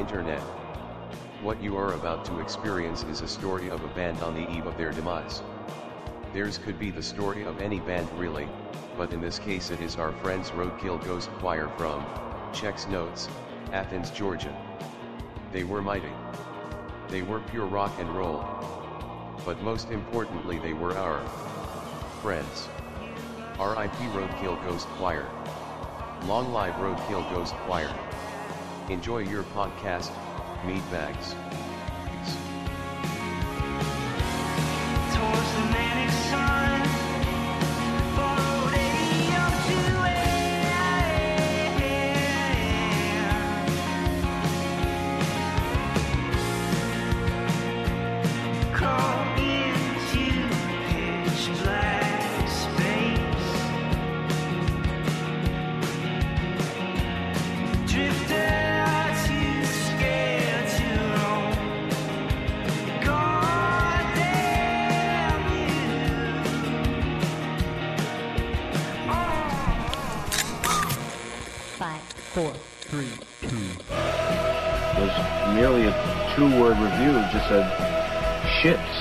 internet. What you are about to experience is a story of a band on the eve of their demise. Theirs could be the story of any band really, but in this case it is our friends Roadkill Ghost Choir from, Checks Notes, Athens, Georgia. They were mighty. They were pure rock and roll. But most importantly they were our friends. RIP Roadkill Ghost Choir. Long live Roadkill Ghost Choir. Enjoy your podcast, Meat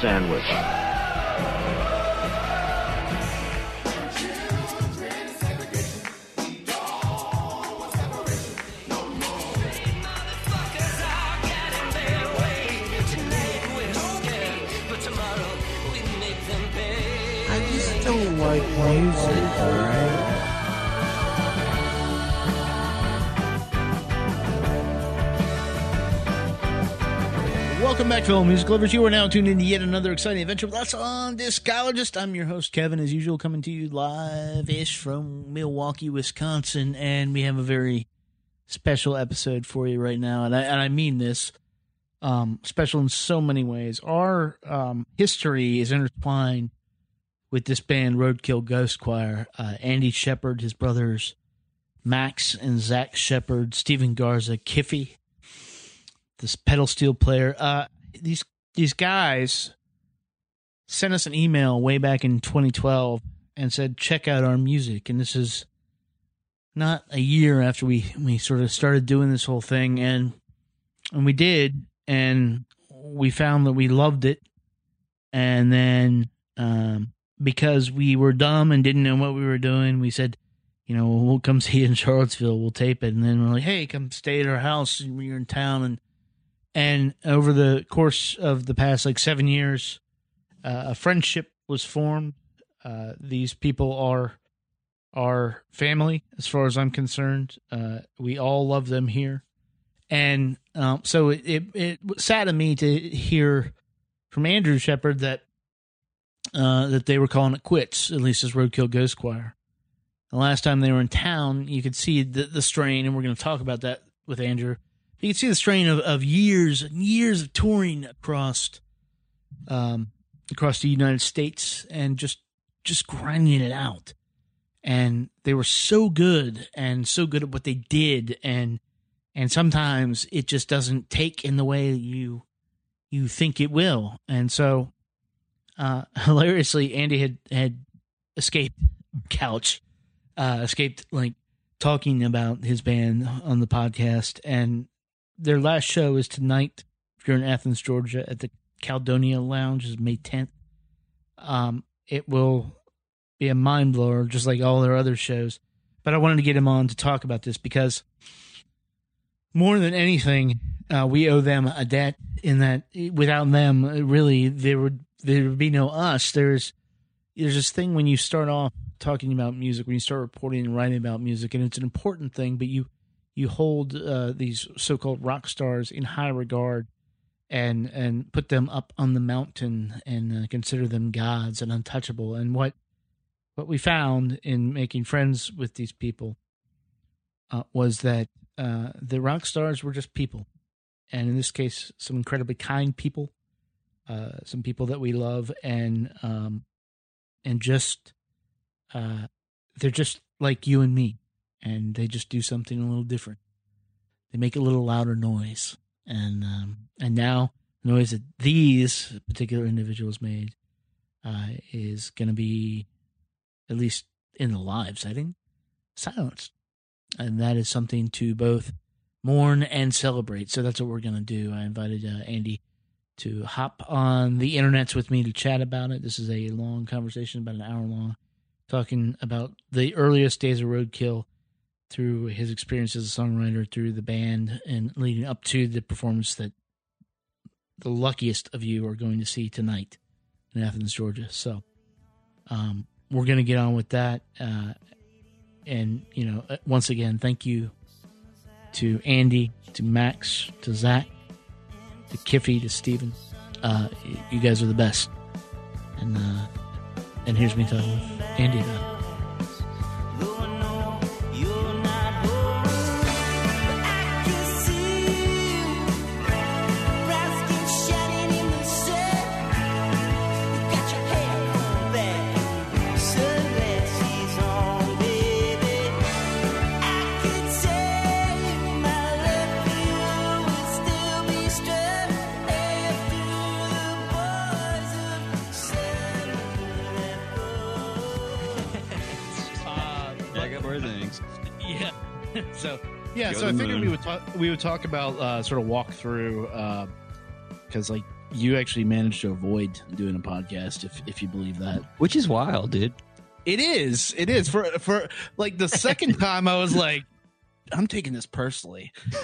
sandwich. Back, music lovers. You are now tuned in to yet another exciting adventure with us on Discologist. I'm your host, Kevin, as usual, coming to you live-ish from Milwaukee, Wisconsin, and we have a very special episode for you right now, and I, and I mean this um, special in so many ways. Our um, history is intertwined with this band, Roadkill Ghost Choir. Uh, Andy Shepard, his brothers Max and Zach Shepard, Stephen Garza, Kiffy, this pedal steel player. Uh, these these guys sent us an email way back in 2012 and said, "Check out our music." And this is not a year after we we sort of started doing this whole thing, and and we did, and we found that we loved it, and then um, because we were dumb and didn't know what we were doing, we said. You know, we'll come see you in Charlottesville. We'll tape it, and then we're like, "Hey, come stay at our house when you're in town." And and over the course of the past like seven years, uh, a friendship was formed. Uh, these people are our family, as far as I'm concerned. Uh, we all love them here, and um, so it, it it saddened me to hear from Andrew Shepard that uh, that they were calling it quits, at least as Roadkill Ghost Choir. The last time they were in town, you could see the, the strain, and we're going to talk about that with Andrew. You can see the strain of, of years and years of touring across um, across the United States and just just grinding it out. And they were so good and so good at what they did, and and sometimes it just doesn't take in the way you you think it will. And so, uh, hilariously, Andy had had escaped couch, uh, escaped like talking about his band on the podcast, and their last show is tonight. If you're in Athens, Georgia, at the Caledonia Lounge, is May 10th. Um, it will be a mind blower, just like all their other shows. But I wanted to get him on to talk about this because more than anything, uh, we owe them a debt. In that, without them, really, there would there would be no us. There's there's this thing when you start off talking about music, when you start reporting and writing about music, and it's an important thing, but you you hold uh, these so-called rock stars in high regard and and put them up on the mountain and uh, consider them gods and untouchable. And what what we found in making friends with these people uh, was that uh, the rock stars were just people. And in this case some incredibly kind people uh, some people that we love and um, and just uh, they're just like you and me and they just do something a little different. They make a little louder noise, and um, and now the noise that these particular individuals made uh, is going to be, at least in the live setting, silenced, and that is something to both mourn and celebrate. So that's what we're gonna do. I invited uh, Andy to hop on the internets with me to chat about it. This is a long conversation, about an hour long, talking about the earliest days of Roadkill through his experience as a songwriter, through the band, and leading up to the performance that the luckiest of you are going to see tonight in Athens, Georgia. So, um, we're going to get on with that. Uh, and, you know, uh, once again, thank you to Andy, to Max, to Zach, to Kiffy, to Steven. Uh, you guys are the best. And, uh, and here's me talking with Andy about it. Yeah, so I to the figured we would talk we would talk about uh sort of walk through because like you actually managed to avoid doing a podcast if if you believe that. Which is wild, dude. It is. It is for for like the second time I was like I'm taking this personally.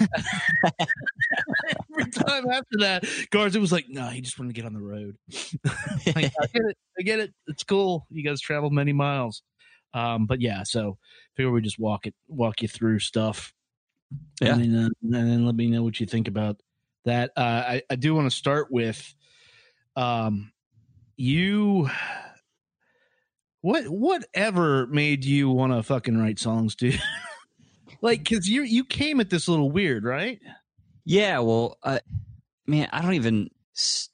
Every time after that, Garza was like, "No, he just wanted to get on the road." like, I get it. I get it. It's cool. You guys traveled many miles, um, but yeah. So, figure we just walk it, walk you through stuff, Yeah. and then, uh, and then let me know what you think about that. Uh, I I do want to start with, um, you. What whatever made you want to fucking write songs, dude? like, cause you you came at this a little weird, right? Yeah, well, uh, man, I don't even.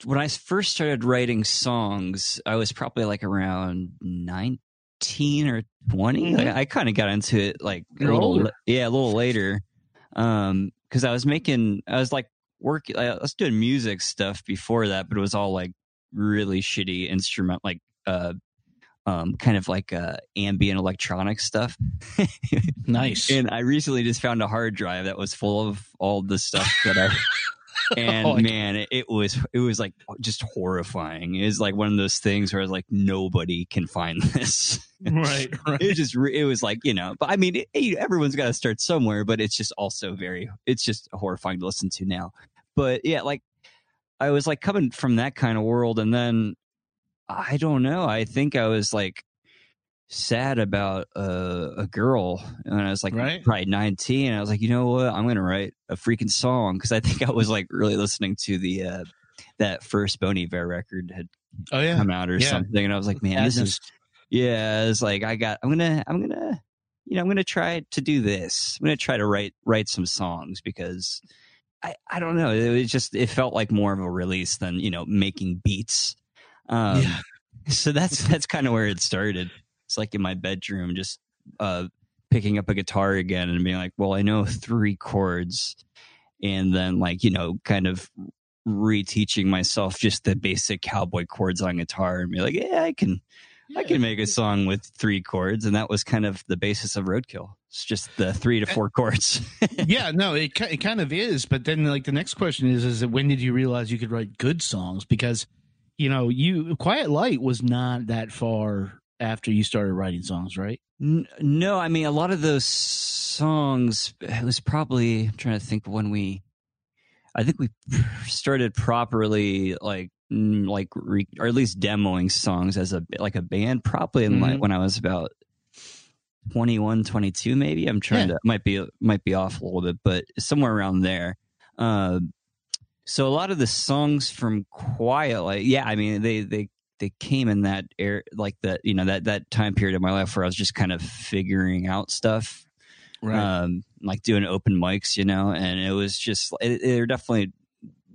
When I first started writing songs, I was probably like around 19 or 20. Mhm. Like, I kind of got into it like a little, older. yeah, a little later. Um, because I was making, I was like working, I was doing music stuff before that, but it was all like really shitty instrument, like uh, um, kind of like uh, ambient electronic stuff. Nice. And I recently just found a hard drive that was full of all the stuff that I. And Oh, man, it, it was it was like just horrifying. It was like one of those things where I was like, nobody can find this. right, right. It was just it was like you know, but I mean, it- everyone's got to start somewhere. But it's just also very it's just horrifying to listen to now. But yeah, like I was like coming from that kind of world, and then I don't know. I think I was like sad about uh, a girl and I was like Right. probably 19. I was like, you know what? I'm going to write a freaking song because I think I was like really listening to the uh, that first Bon Iver record had Oh yeah. come out or Yeah. something, and I was like, man, this is yeah. It's like I got. I'm gonna. I'm gonna. You know, I'm gonna try to do this. I'm gonna try to write write some songs because I I don't know. It was just it felt like more of a release than you know making beats. Um, Yeah. So that's that's kind of where it started. It's like in my bedroom, just uh, picking up a guitar again and being like, well, I know three chords, and then like you know, kind of reteaching myself just the basic cowboy chords on guitar and be like, yeah, I can I can make a song with three chords, and that was kind of the basis of Roadkill. It's just the three to four chords. yeah, no, it it kind of is. But then, like, the next question is: is that when did you realize you could write good songs? Because, you know, you Quiet Light was not that far after you started writing songs, right? N- no, I mean a lot of those songs. It was probably I'm trying to think when we. I think we started properly, like like re, or at least demoing songs as a like a band, probably in like Mhm. when I was about 21, 22 maybe. I'm trying Yeah. to might be might be off a little bit, but somewhere around there. Uh, so a lot of the songs from Quiet, like yeah, I mean they they they came in that air like that you know that that time period of my life where I was just kind of figuring out stuff, um, like doing open mics, you know, and it was just they're definitely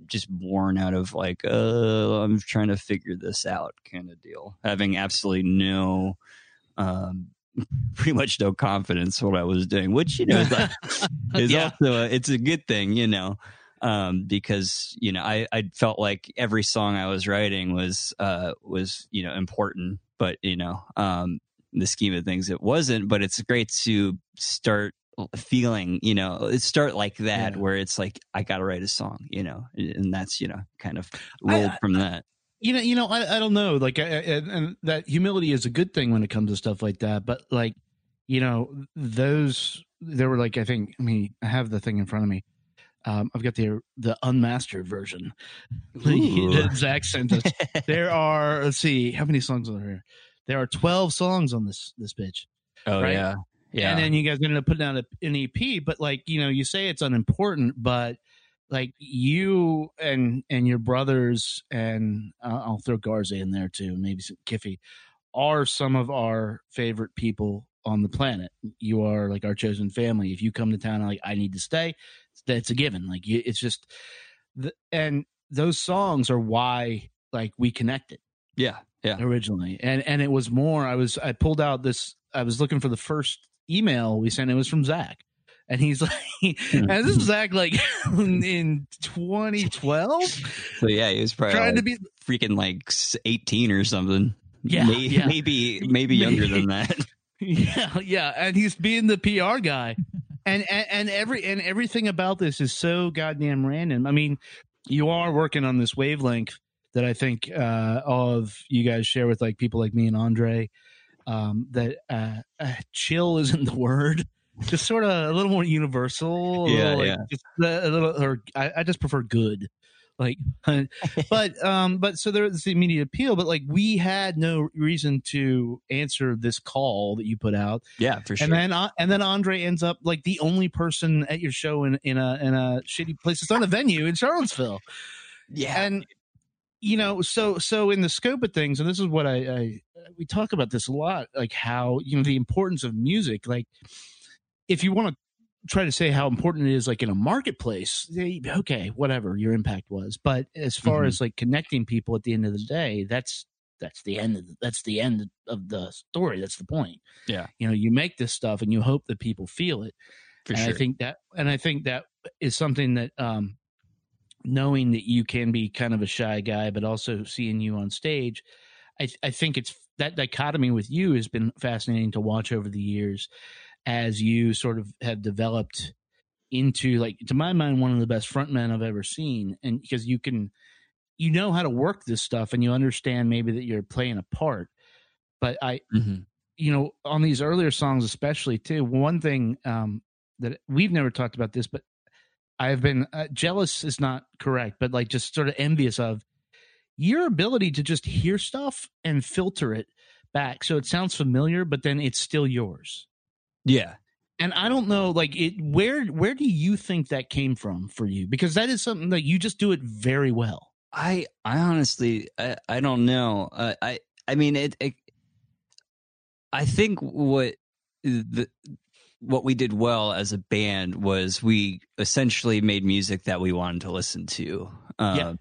just born out of like uh I'm trying to figure this out kind of deal, having absolutely no. Um, pretty much no confidence what I was doing, which you know is, like, is Yeah. also a, it's a good thing, you know, um, because you know I I felt like every song I was writing was uh was you know important, but you know um in the scheme of things it wasn't. But it's great to start feeling, you know, start like that Yeah. where it's like I got to write a song, you know, and that's you know kind of rolled I- from that. you know, you know, I, I don't know. Like, I, I, and and that humility is a good thing when it comes to stuff like that. But like, you know, those there were like I think. I mean, I have the thing in front of me. Um, I've got the the unmastered version that Zach sent us. There are let's see how many songs are there. There are twelve songs on this this bitch. Oh right? yeah, yeah. And then you guys ended up putting out a, an EP, but like you know, you say it's unimportant, but like you and and your brothers and uh, I'll throw Garza in there too, maybe some Kiffy, are some of our favorite people on the planet. You are like our chosen family. If you come to town, like I need to stay, that's a given. Like it's just, the, and those songs are why like we connected yeah, yeah. originally and and it was more i was i pulled out this i was looking for the first email we sent it was from zach and he's like hmm. and this is zach like in 2012 So yeah, he was probably trying to be freaking like eighteen or something. Yeah, May- yeah. maybe maybe younger than that. yeah yeah and he's being the pr guy and, and and every and everything about this is so goddamn random. I mean you are working on this wavelength that i think uh of you guys share with like people like me and andre um that uh, uh chill isn't the word. Just sort of a little more universal Yeah, little, like, yeah. just a, a little or I, I just prefer good like but um but so there's the immediate appeal but like we had no reason to answer this call that you put out. Yeah, for sure. and then uh, and then andre ends up like the only person at your show in in a in a shitty place. It's not a venue in charlottesville. Yeah, and you know so so in the scope of things and this is what I, I we talk about this a lot like how you know the importance of music like if you want to try to say how important it is like in a marketplace they, okay whatever your impact was but as far Mhm. as like connecting people at the end of the day that's that's the end of the, that's the end of the story that's the point Yeah. you know you make this stuff and you hope that people feel it for and sure. I think that, and I think that is something that, um, knowing that you can be kind of a shy guy, but also seeing you on stage, I, I think it's that dichotomy with you has been fascinating to watch over the years as you sort of have developed into like to my mind one of the best frontmen I've ever seen and because you can you know how to work this stuff and you understand maybe that you're playing a part but I Mhm. you know, on these earlier songs, especially too, one thing um, that we've never talked about this, but I've been uh, jealous is not correct, but like just sort of envious of your ability to just hear stuff and filter it back. So it sounds familiar, but then it's still yours. Yeah. And I don't know, like it, where, where do you think that came from for you? Because that is something that you just do it very well. I I honestly I, I don't know. Uh, I I mean it, it. I think what the what we did well as a band was we essentially made music that we wanted to listen to. Uh, Yeah.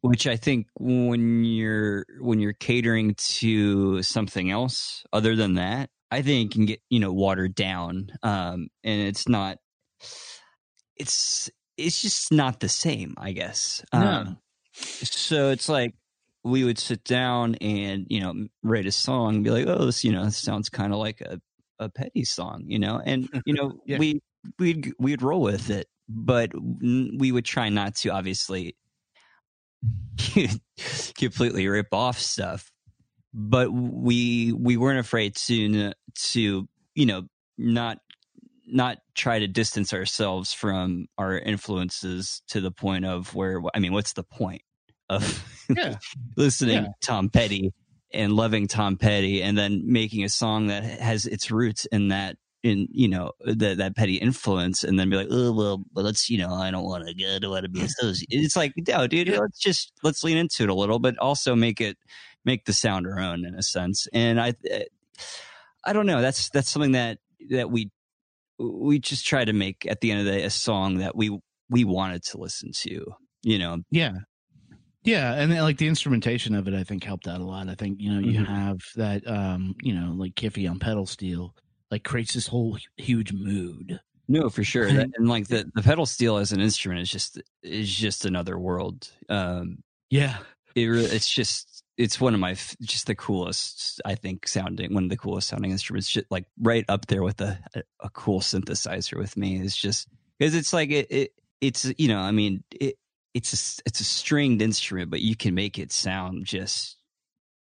Which I think when you're when you're catering to something else other than that, I think can get you know watered down, um, and it's not. It's it's just not the same, I guess. No. Um, so it's like we would sit down and you know write a song and be like oh this you know sounds kind of like a, a petty song you know and you know Yeah. we we'd we'd roll with it but we would try not to obviously completely rip off stuff but we we weren't afraid to to you know not not try to distance ourselves from our influences to the point of where I mean, what's the point of Yeah. listening Yeah. to Tom Petty and loving Tom Petty and then making a song that has its roots in that in you know that that petty influence and then be like oh well let's you know I don't want to go I don't want to be associated it's like no dude Yeah. let's just let's lean into it a little but also make it make the sound our own in a sense and I I don't know that's that's something that that we we just try to make at the end of the day a song that we we wanted to listen to you know Yeah. Yeah, and then, like the instrumentation of it, I think helped out a lot. I think you know you Mhm. have that, um, you know, like Kiffy on pedal steel, like creates this whole huge mood. No, for sure. And- That, and like the, the pedal steel as an instrument is just is just another world. Um, Yeah, it really, it's just it's one of my f- just the coolest I think sounding one of the coolest sounding instruments just like right up there with a a, cool synthesizer with me is just because it's like it, it it's you know I mean it it's a it's a stringed instrument but you can make it sound just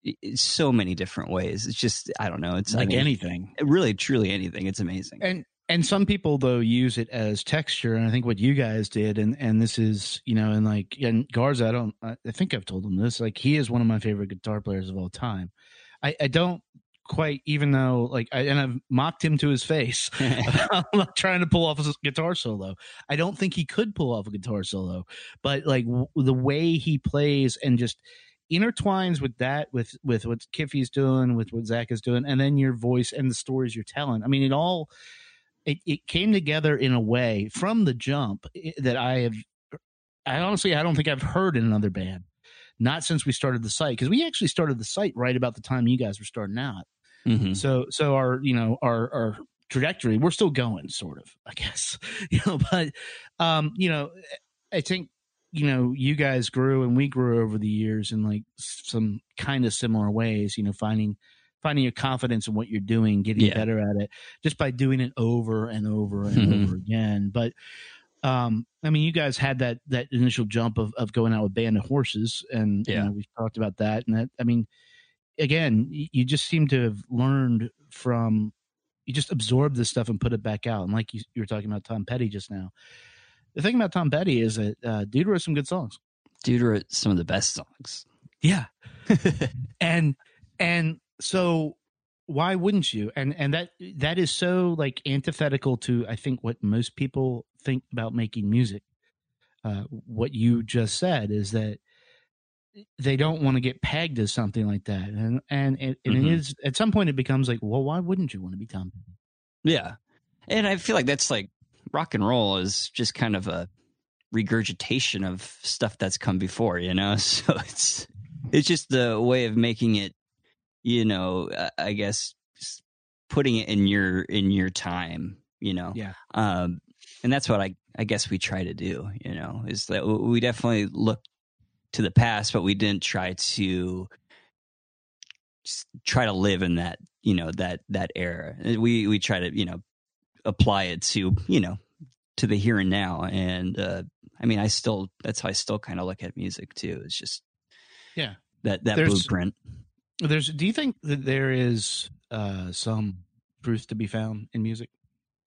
i- i- so many different ways. It's just I don't know it's I like mean, anything. really truly anything. It's amazing. And and some people though use it as texture, and I think what you guys did, and and this is you know, and like and Garza, I don't, I think I've told him this. Like he is one of my favorite guitar players of all time. I, I don't quite, even though like, I, and I've mocked him to his face. I'm not trying to pull off a guitar solo. I don't think he could pull off a guitar solo, but like w- the way he plays and just intertwines with that, with with what Kiffy's doing, with what Zach is doing, and then your voice and the stories you're telling. I mean, it all it, it came together in a way from the jump that I have. I honestly, I don't think I've heard in another band. Not since we started the site, because we actually started the site right about the time you guys were starting out. Mhm. So so our you know our our trajectory we're still going sort of I guess you know but um you know I think you know you guys grew and we grew over the years in like some kind of similar ways you know finding finding your confidence in what you're doing getting Yeah. better at it just by doing it over and over and Mhm. over again but um I mean you guys had that that initial jump of of going out with band of horses and you know, we've talked about that and that I mean again, you just seem to have learned from you just absorb this stuff and put it back out. And like you, you were talking about Tom Petty just now. The thing about Tom Petty is that uh, dude wrote some good songs. dude wrote some of the best songs Yeah, and and so why wouldn't you? And and that that is so like antithetical to I think what most people think about making music. Uh, what you just said is that they don't want to get pegged as something like that, and and it, and Mhm. it is at some point it becomes like, well, why wouldn't you want to be Tom? Yeah. And I feel like that's like rock and roll is just kind of a regurgitation of stuff that's come before, you know? So it's it's just the way of making it, you know, uh, I guess putting it in your in your time, you know. Yeah. Um and that's what I I guess we try to do, you know, is that we definitely look to the past, but we didn't try to try to live in that you know that that era we we try to you know apply it to you know to the here and now and uh i mean i still that's how i still kind of look at music too it's just Yeah. that that There's- blueprint There's. Do you think that there is uh, some truth to be found in music?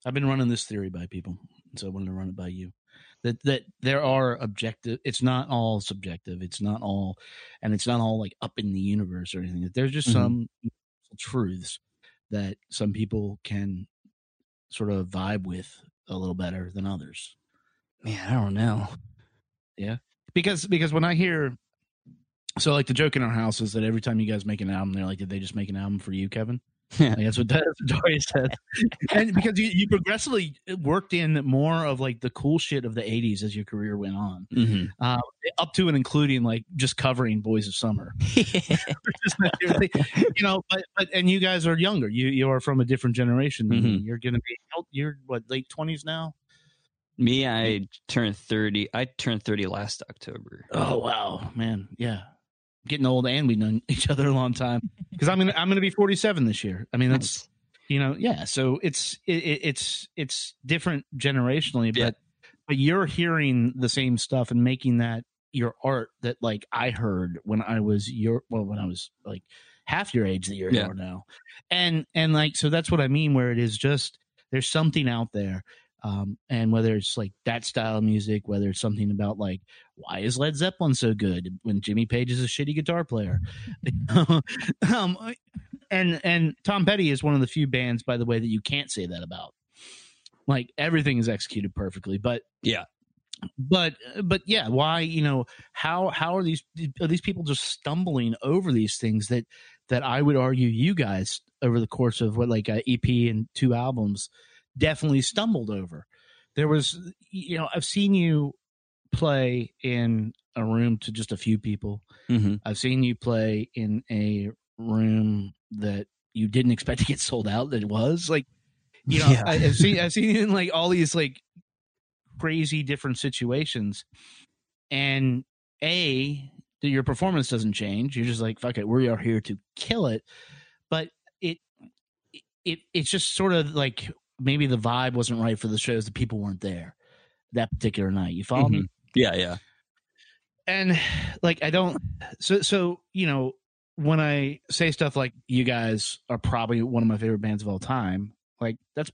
I've been running this theory by people, so I wanted to run it by you. That that there are objective. It's not all subjective. It's not all, and it's not all like up in the universe or anything. That There's just Mhm. some truths that some people can sort of vibe with a little better than others. man i don't know Yeah, because because when I hear so like the joke in our house is that every time you guys make an album, they're like, did they just make an album for you, Kevin? Yeah. Like, that's what Dory said. and because you, you progressively worked in more of like the cool shit of the '80s as your career went on, hmm uh, up to and including like just covering Boys of Summer. you know, but but and you guys are younger. You you are from a different generation. Mhm. You're gonna be you're what late twenties now. me i turned 30 i turned 30 last october Oh wow, man, yeah, getting old, and we've known each other a long time. Because I'm gonna I'm gonna be 47 this year. I mean, that's you know, yeah. So it's it, it- it's it's different generationally, but Yeah. but you're hearing the same stuff and making that your art that like I heard when I was your well when I was like half your age that you're Yeah. now, and and like so that's what I mean. Where it is just there's something out there um, and whether it's like that style of music, whether it's something about like why is Led Zeppelin so good when Jimmy Page is a shitty guitar player, um, and and Tom Petty is one of the few bands, by the way, that you can't say that about. Like everything is executed perfectly, but Yeah. but but yeah, why you know how how are these are these people just stumbling over these things that that I would argue you guys over the course of what like a EP and two albums definitely stumbled over. There was you know I've seen you play in a room to just a few people. hmm I've seen you play in a room that you didn't expect to get sold out that it was like you know Yeah. I, I've seen I've seen you in like all these like crazy different situations and a your performance doesn't change. You're just like, fuck it, we are here to kill it. But it it it's just sort of like maybe the vibe wasn't right for the shows. The people weren't there that particular night. You follow me? Yeah, yeah. and like i don't so so you know when i say stuff like you guys are probably one of my favorite bands of all time like that's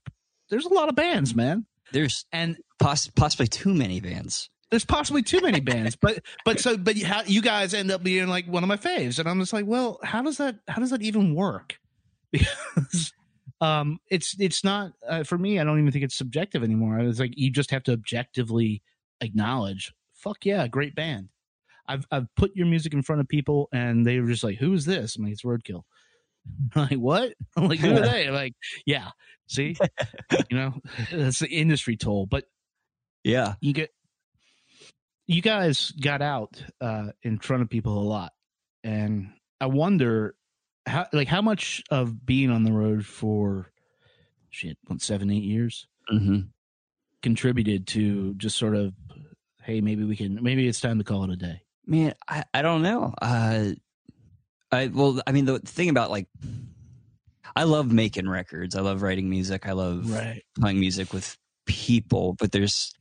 there's a lot of bands man There's and poss- possibly too many bands. there's possibly too many bands but but so but how you guys end up being like one of my faves and i'm just like well how does that how does that even work because um it's it's not uh, for me i don't even think it's subjective anymore it's like you just have to objectively acknowledge fuck yeah great band. I've i've put your music in front of people and they were just like who is this i'm like it's roadkill. I'm like what? I'm like who are they? I'm like yeah see? You know that's the industry toll but Yeah. you get you guys got out uh in front of people a lot. And i wonder how like how much of being on the road for shit what seven eight years? Hmm contributed to just sort of hey maybe we can maybe it's time to call it a day Man, I, I don't know. Uh, I well, I mean, the thing about like, I love making records. I love writing music. I love right playing music with people. But there's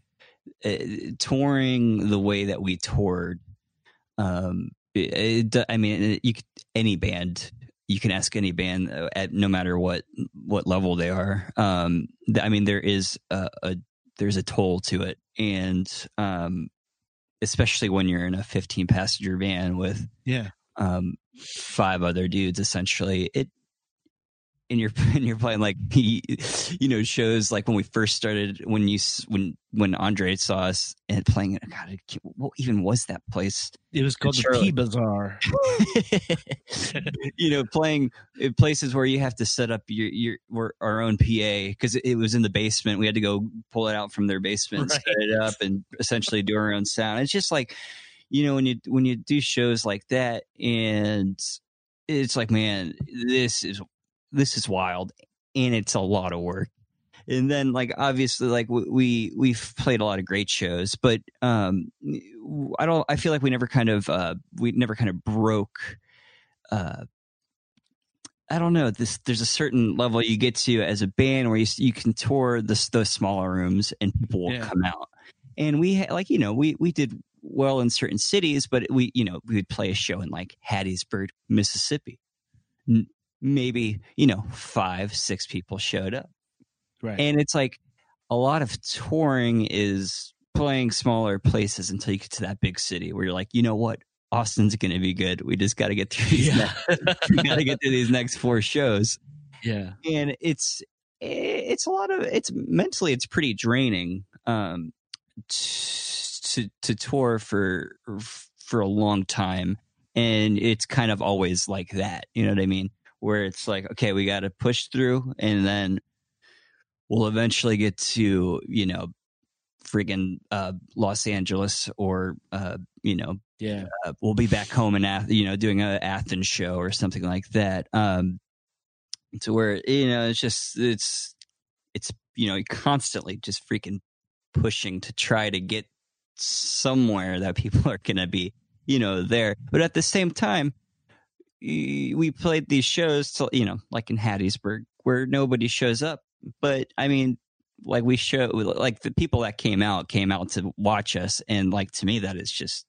uh, touring the way that we toured. Um, it, it, I mean, you could, any band you can ask any band uh, at no matter what what level they are. Um, I mean, there is a, a there's a toll to it, and um, especially when you're in a 15 passenger van with yeah um, five other dudes, essentially it. And you're and you're playing like he, you know shows like when we first started when you when when Andre saw us and playing God what even was that place it was called the. P Bazaar you know, playing in places where you have to set up your your our own PA because it was in the basement. We had to go pull it out from their basement, Right. set it up, and essentially do our own sound. It's just like, you know, when you when you do shows like that, and it's like, man, this is this is wild, and it's a lot of work. And then, like, obviously, like we we've played a lot of great shows, but um, I don't. I feel like we never kind of uh, we never kind of broke uh I don't know. This there's a certain level you get to as a band where you you can tour the the smaller rooms and people will Yeah. come out. And we like you know we we did well in certain cities, but we you know we would play a show in like Hattiesburg, Mississippi. Maybe you know five six people showed up, right. And it's like a lot of touring is playing smaller places until you get to that big city where you're like, you know what, Austin's going to be good. We just got to get through these. yeah. next, we got to get through these next four shows, yeah. And it's it's a lot of it's mentally it's pretty draining um to to tour for for a long time. And it's kind of always like that you know what i mean where it's like okay we got to push through and then we'll eventually get to you know freaking uh los angeles or uh you know yeah uh, we'll be back home in Ath- you know doing a Athens show or something like that. Um, to where you know it's just it's it's you know constantly just freaking pushing to try to get somewhere that people are gonna be you know there, but at the same time. We played these shows till you know, like in Hattiesburg, where nobody shows up. But I mean, like we show, like the people that came out came out to watch us, and like to me, that is just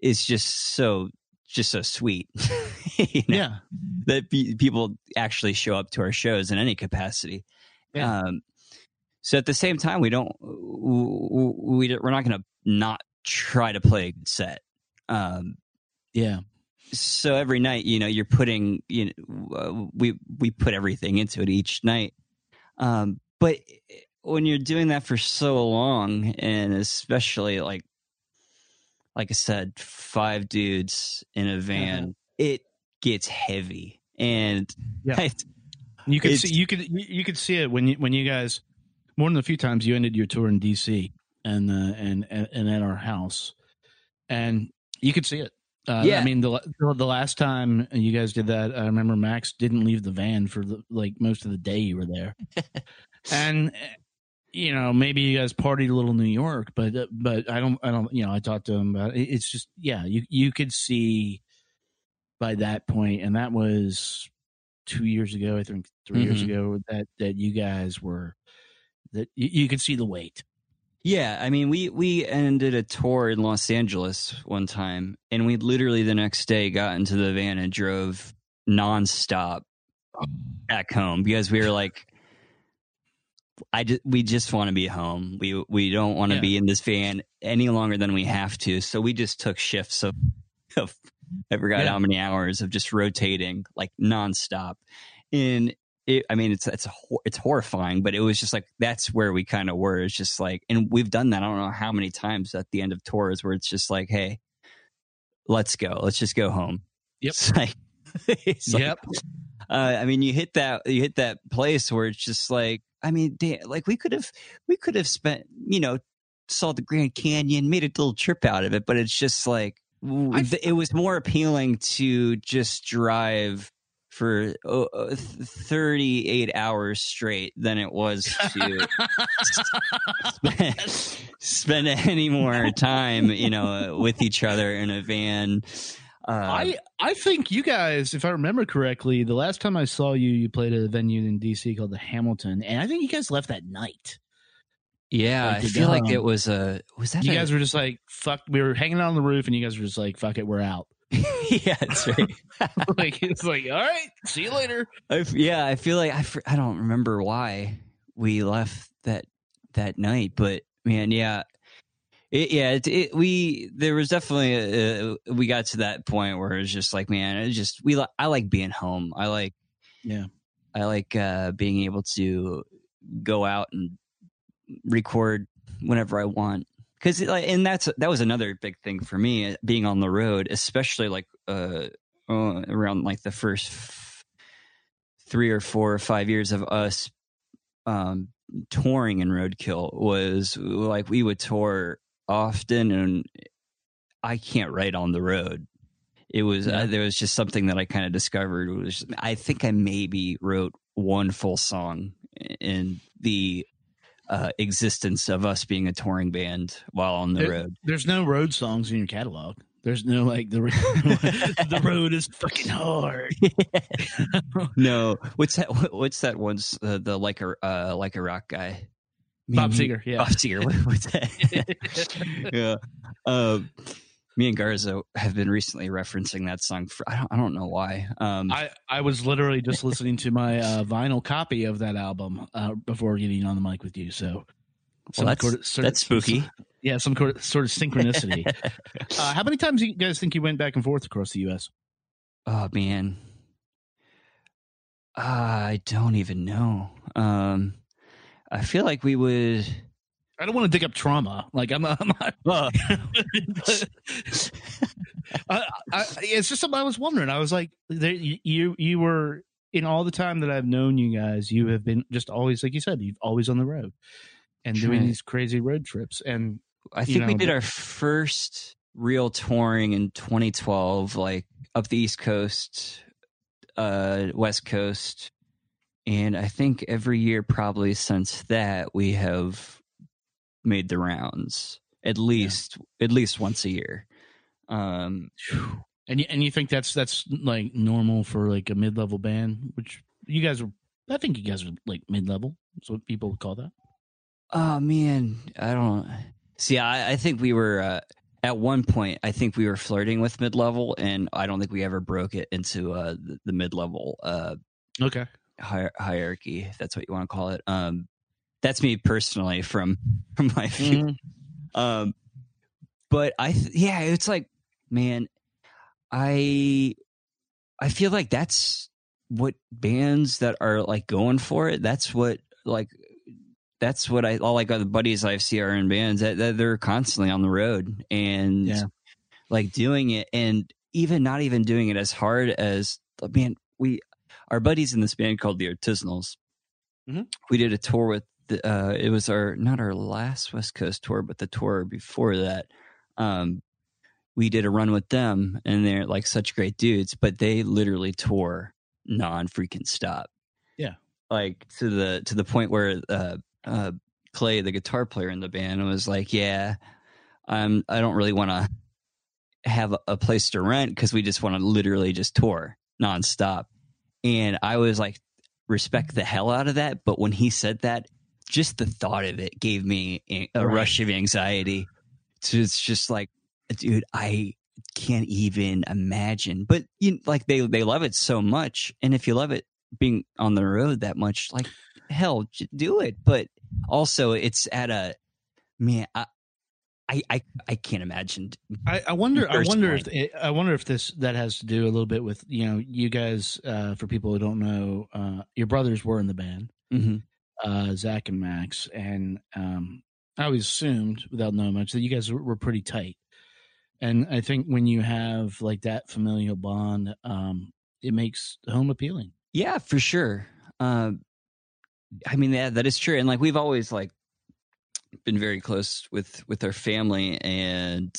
is just so just so sweet you know, yeah. that pe- people actually show up to our shows in any capacity. Yeah. um so at the same time we don't we, we we're not going to not try to play a good set. Um yeah so every night you know you're putting you know uh, we we put everything into it each night um but when you're doing that for so long and especially like like i said five dudes in a van it gets heavy and Yeah. You could see you could you could see it when you when you guys more than a few times you ended your tour in DC and uh, and and and at our house, and you could see it. Uh, Yeah. I mean the the last time you guys did that, I remember Max didn't leave the van for the, like most of the day you were there, and you know, maybe you guys partied a little New York, but uh, but I don't I don't you know I talked to him about it. It's just yeah, you you could see by that point, and that was two years ago, I think 3 years Mhm. ago that that you guys were that you, you could see the weight. Yeah, I mean, we we ended a tour in Los Angeles one time, and we literally the next day got into the van and drove nonstop um. back home because we were like, I just, we just want to be home. We we don't want to Yeah. be in this van any longer than we have to. So we just took shifts of, of I forgot Yeah. how many hours of just rotating like nonstop. And it, I mean, it's it's it's horrifying, but it was just like that's where we kind of were. It's just like, and we've done that. I don't know how many times at the end of tours where it's just like, hey, let's go, let's just go home. Yep. It's like, it's like, yep. uh, I mean, you hit that you hit that place where it's just like, I mean, da- like we could have we could have spent, you know, saw the Grand Canyon, made a little trip out of it, but it's just like I- it was more appealing to just drive for uh, uh, 38 hours straight than it was to spend, spend any more time, you know, with each other in a van. Uh, I I think you guys, if I remember correctly, the last time I saw you, you played at a venue in DC called the Hamilton, and I think you guys left that night. yeah, like I feel like it was a was that You a- guys were just like, "Fuck!" We were hanging out on the roof, and you guys were just like, "Fuck it, we're out." yeah, that's right. like it's like, "All right, see you later." I f- yeah, I feel like I, I don't remember why we left that that night, but man, yeah, it, yeah, it, it, we there was definitely a, a, we got to that point where it was just like, man, it just we li- I like being home. I like Yeah. I like uh, being able to go out and record whenever I want. Because like, and that's that was another big thing for me uh, being on the road, especially like uh, uh around like the first f- three or four or five years of us um touring in Roadkill was like we would tour often, and I can't write on the road. It was Yeah. uh, there was just something that I kind of discovered. Was I think I maybe wrote one full song in the uh, existence of us being a touring band while on the There- road. There's no road songs in your catalog. There's no like the the road is fucking hard. no, what's that? what- What's that one? s- Uh, the like a uh, like a rock guy, Bob Me- Seger, yeah. Bob Seger. What, what's that? yeah. Um, me and Garza have been recently referencing that song for I don't I don't know why. Um, I, I was literally just listening to my uh, vinyl copy of that album uh, before getting on the mic with you. So, some that's- sort of- sort of- that's spooky. yeah, some sort of, sort of synchronicity. uh, how many times do you guys think you went back and forth across the U.S.? oh man, I don't even know. Um, I feel like we would. I don't want to dig up trauma. Like I'm, I'm not. Well, I, I, it's just something I was wondering. I was like, there, you, you were in all the time that I've known you guys. You have been just always, like you said, you've always on the road and doing these crazy road trips. And I you think we did our first real touring in 2012, like up the East Coast, uh, West Coast, and I think every year probably since that we have made the rounds at least at least once a year. Um, and you, and you think that's that's like normal for like a mid level band, which you guys are. I think you guys are like mid level. That's what people would call that. Oh man, I don't see. I, I think we were uh, at one point. I think we were flirting with mid level, and I don't think we ever broke it into uh, the, the mid level uh, Okay. hier- hierarchy. If that's what you want to call it. Um, that's me personally from from my view. Mhm. Um, but I, th- yeah, it's like, man, I, I feel like that's what bands that are like going for it. That's what like, that's what I all like other buddies I see are in bands that, that they're constantly on the road and Yeah. like doing it and even not even doing it as hard as man we our buddies in this band called the Artisanals. Mhm. We did a tour with the, uh, it was our not our last West Coast tour, but the tour before that. Um, we did a run with them, and they're like such great dudes, but they literally tour non freaking stop. Yeah. like to the to the point where uh, uh, Clay, the guitar player in the band, was like, "Yeah, I'm. I don't really want to have a, a place to rent because we just want to literally just tour nonstop." And I was like, respect the hell out of that. But when he said that, just the thought of it gave me a, Right. rush of anxiety. So it's just like, dude, I can't even imagine. But you like they they love it so much, and if you love it being on the road that much, like hell, do it. But also, it's at a man. I I I, I can't imagine. I, I wonder. I wonder if it, I wonder if this that has to do a little bit with you know you guys. Uh, for people who don't know, uh, your brothers were in the band, Mhm. Uh, Zach and Max, and um, I always assumed, without knowing much, that you guys were, pretty tight. And I think when you have like that familial bond, um, it makes home appealing. Yeah, for sure. Uh, I mean, yeah, that is true. And like we've always like been very close with with our family, and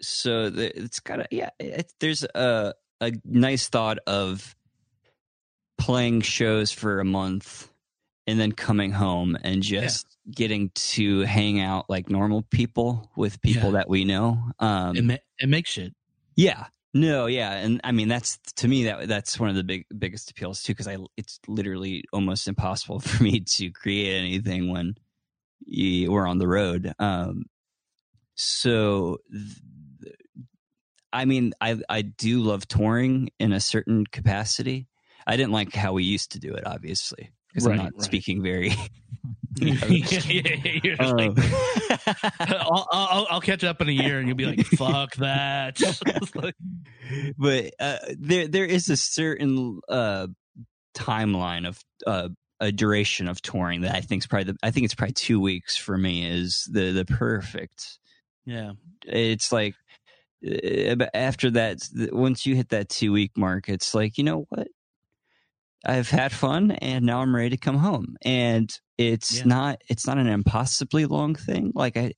so it's kind of yeah. It, there's a a nice thought of playing shows for a month and then coming home and just getting to hang out like normal people with people Yeah. that we know. Um, it, ma- it makes shit. yeah. No, yeah, and I mean that's to me that that's one of the big biggest appeals too because I it's literally almost impossible for me to create anything when you, we're on the road. Um, so, th- I mean, I I do love touring in a certain capacity. I didn't like how we used to do it, obviously, because Right, I'm not right. speaking very. yeah, yeah, yeah, like, Um, I'll, I'll, I'll catch up in a year, and you'll be like, "Fuck that." Like- but uh, there there is a certain uh, timeline of uh, a duration of touring that I think is probably the, I think it's probably two weeks for me is the the perfect. yeah, It's like uh, after that, once you hit that two week mark, it's like you know what. I've had fun and now I'm ready to come home. And it's Yeah. not it's not an impossibly long thing. Like I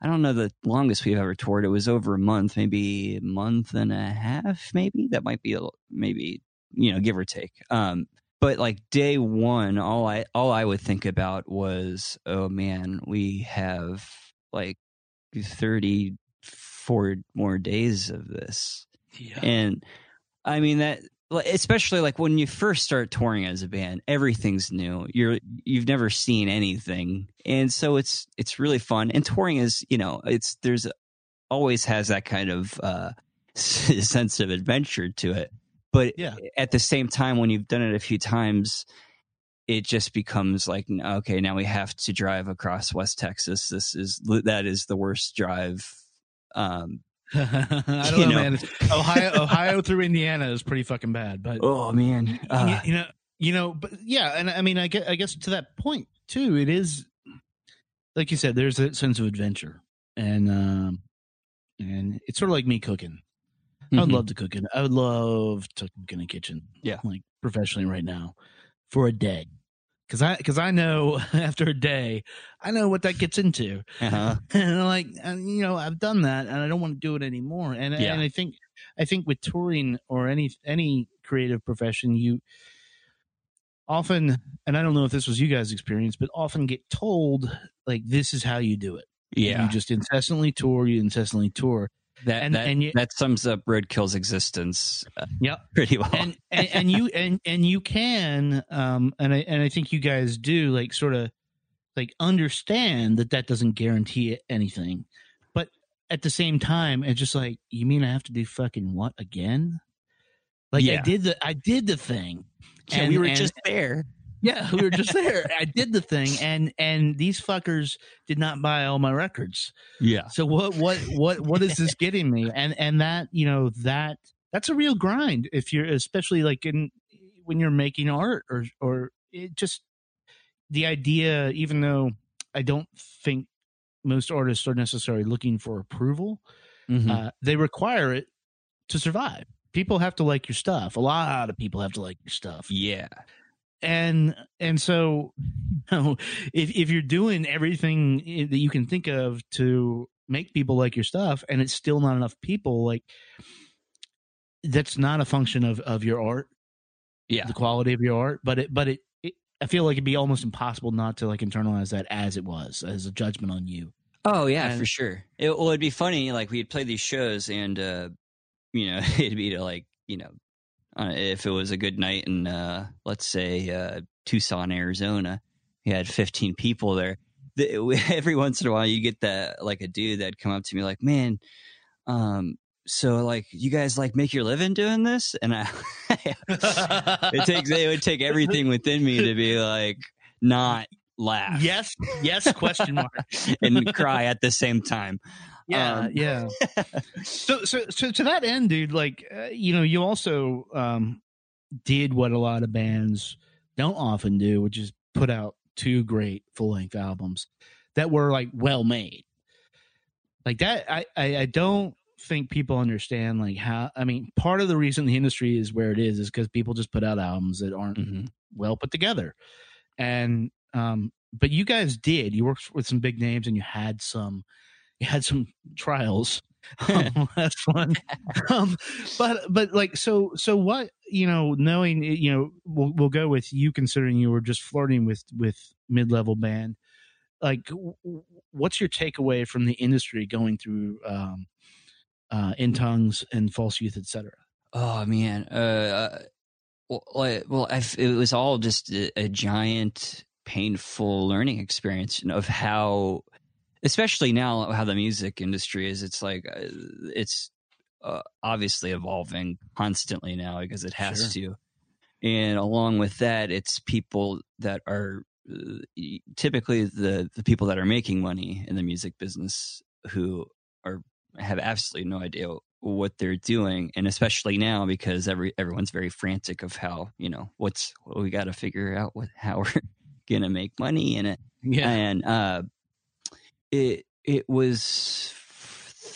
I don't know the longest we've ever toured. It was over a month, maybe a month and a half, maybe. That might be a maybe, you know, give or take. Um but like day one, all I all I would think about was, oh man, we have like thirty four more days of this. yeah, And I mean that especially like when you first start touring as a band, everything's new. You're you've never seen anything. And so it's it's really fun. And touring is, you know, it's there's always has that kind of uh sense of adventure to it. But Yeah. at the same time when you've done it a few times it just becomes like okay now we have to drive across west texas this is that is the worst drive um I don't you know, know. man. Ohio, Ohio through Indiana is pretty fucking bad, but oh man uh, you, you know, you know, but yeah, and I mean, I guess, I guess to that point too, it is like you said, there's a sense of adventure, and um, and it's sort of like me cooking. I would love to cook in. I would love to cook in a kitchen. Yeah. like professionally right now for a day, because I because I know after a day, I know what that gets into. uh-huh. and like and, you know i've done that and i don't want to do it anymore and Yeah. and i think i think with touring or any any creative profession you often and i don't know if this was you guys experience but often get told like this is how you do it yeah you just incessantly tour you incessantly tour that and- that, and you- that sums up roadkill's existence uh, Yep. pretty well. And, and and you and and you can um and i and i think you guys do like sort of like understand that that doesn't guarantee anything. But at the same time it's just like you mean i have to do fucking what again? Like i did the i did the thing. Yeah, and- we were and- just there yeah we were just there i did the thing and and these fuckers did not buy all my records yeah so what what what what is this getting me? And and that you know that that's a real grind if you're especially like in when you're making art or or it just the idea. Even though I don't think most artists are necessarily looking for approval, Mhm. uh, they require it to survive. People have to like your stuff. A lot of people have to like your stuff yeah and and so you know if if you're doing everything that you can think of to make people like your stuff and it's still not enough people like that's not a function of of your art yeah the quality of your art but it but it, it I feel like it'd be almost impossible not to like internalize that as it was, as a judgment on you. Oh yeah, And- for sure. It, well, it'd be funny. Like we'd play these shows, and uh, you know, it'd be to like you know, uh, if it was a good night in uh, let's say uh, Tucson, Arizona, you had 15 people there. The, every once in a while, you get that like a dude that'd come up to me like, "Man, um, so like you guys like make your living doing this?" And I, it takes it would take everything within me to be like not laugh yes, yes, question mark. and cry at the same time. Yeah, Um, yeah. so, so, so to that end, dude, like, uh, you know, you also um, did what a lot of bands don't often do, which is put out two great full length albums that were like well made. Like that, I, I, I don't think people understand like how. I mean, part of the reason the industry is where it is is because people just put out albums that aren't Mhm. well put together, and um, but you guys did. You worked with some big names, and you had some, had some trials. Um, that's fun. um, but but like so so what you know knowing you know we'll we'll go with you considering you were just flirting with with mid level band. Like, what's your takeaway from the industry going through um, uh, in tongues and false youth, etc. Oh man, uh, well, like- well, I it was all just a, a giant, painful learning experience of how, especially now, how the music industry is. It's like uh, it's uh, obviously evolving constantly now because it has to, and along with that, it's people that are uh, typically the the people that are making money in the music business who are have absolutely no idea what they're doing and especially now because every everyone's very frantic of how you know what's well, we got to figure out what how we're gonna make money in it. Yeah, and uh it it was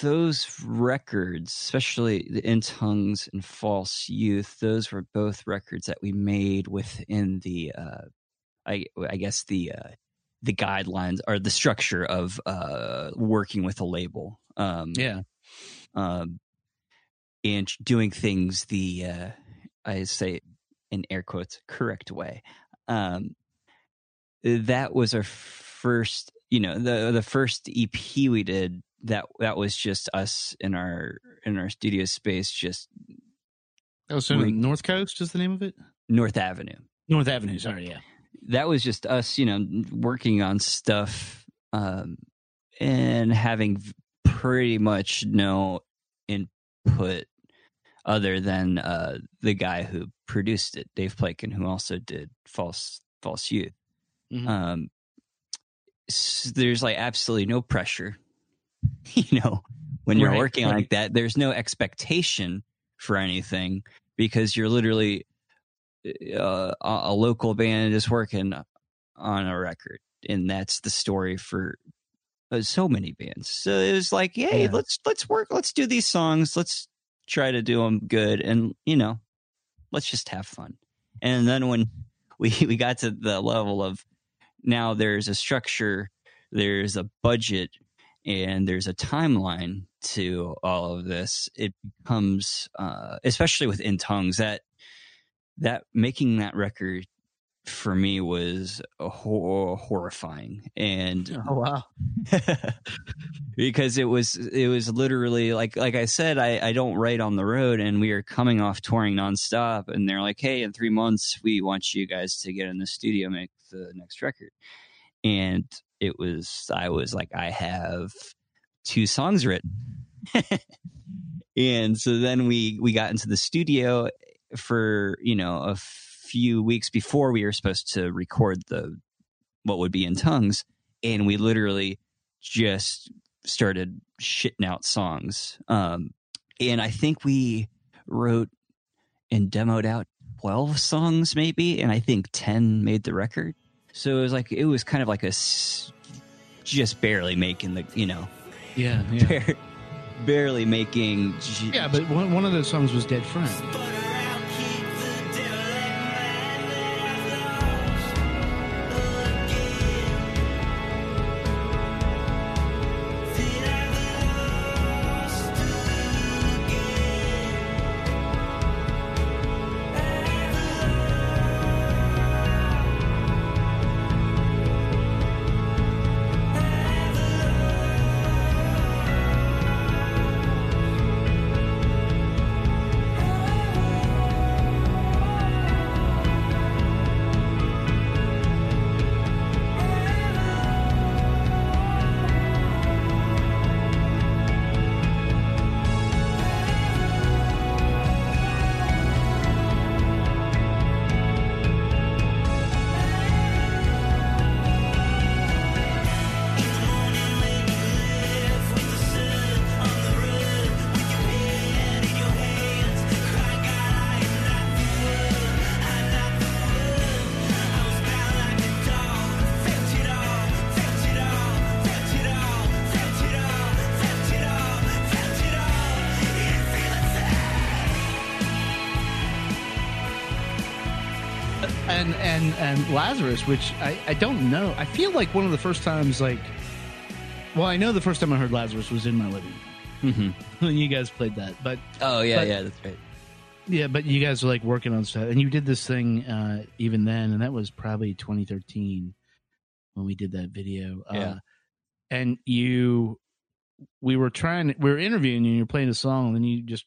those records especially the in tongues and false youth those were both records that we made within the uh i i guess the uh the guidelines or the structure of uh working with a label um yeah, um, and doing things the uh, I say in air quotes correct way. Um, that was our first, you know, the the first EP we did. That that was just us in our in our studio space, just Oh, so North Coast is the name of it. North Avenue. North Avenue. Sorry, yeah. that was just us, you know, working on stuff um, and having pretty much no input other than uh, the guy who produced it, Dave Plakin, who also did False False Youth. Mhm. Um, there's like absolutely no pressure, you know, when you're Right, working right. like that. There's no expectation for anything because you're literally uh, a, a local band is working on a record, and that's the story for uh, so many bands. So it was like, hey, Yeah. let's let's work, let's do these songs, let's try to do them good, and you know, let's just have fun. And then when we we got to the level of now there's a structure, there's a budget, and there's a timeline to all of this. It becomes, uh, especially within Tongues, that that making that record for me was a hor- horrifying. And Oh wow. because it was it was literally like like I said I I don't write on the road and we are coming off touring nonstop and they're like hey in 3 months we want you guys to get in the studio make the next record. And it was I was like I have two songs written. And so then we we got into the studio for you know a few weeks before we were supposed to record the what would be in tongues and we literally just started shitting out songs um and i think we wrote and demoed out 12 songs maybe and i think 10 made the record so it was like it was kind of like a s- just barely making the you know Yeah, yeah. bare, barely making Yeah, but one, one of those songs was Dead Friend. And Lazarus, which I I don't know. I feel like one of the first times like, well, I know the first time I heard Lazarus was in my living room hmm when you guys played that, but Oh yeah, But- yeah, that's right. yeah, but you guys were like working on stuff, and you did this thing uh, even then, and that was probably 2013 when we did that video. Yeah. Uh, and you, we were trying, we were interviewing you, and you're playing a song, and then you just,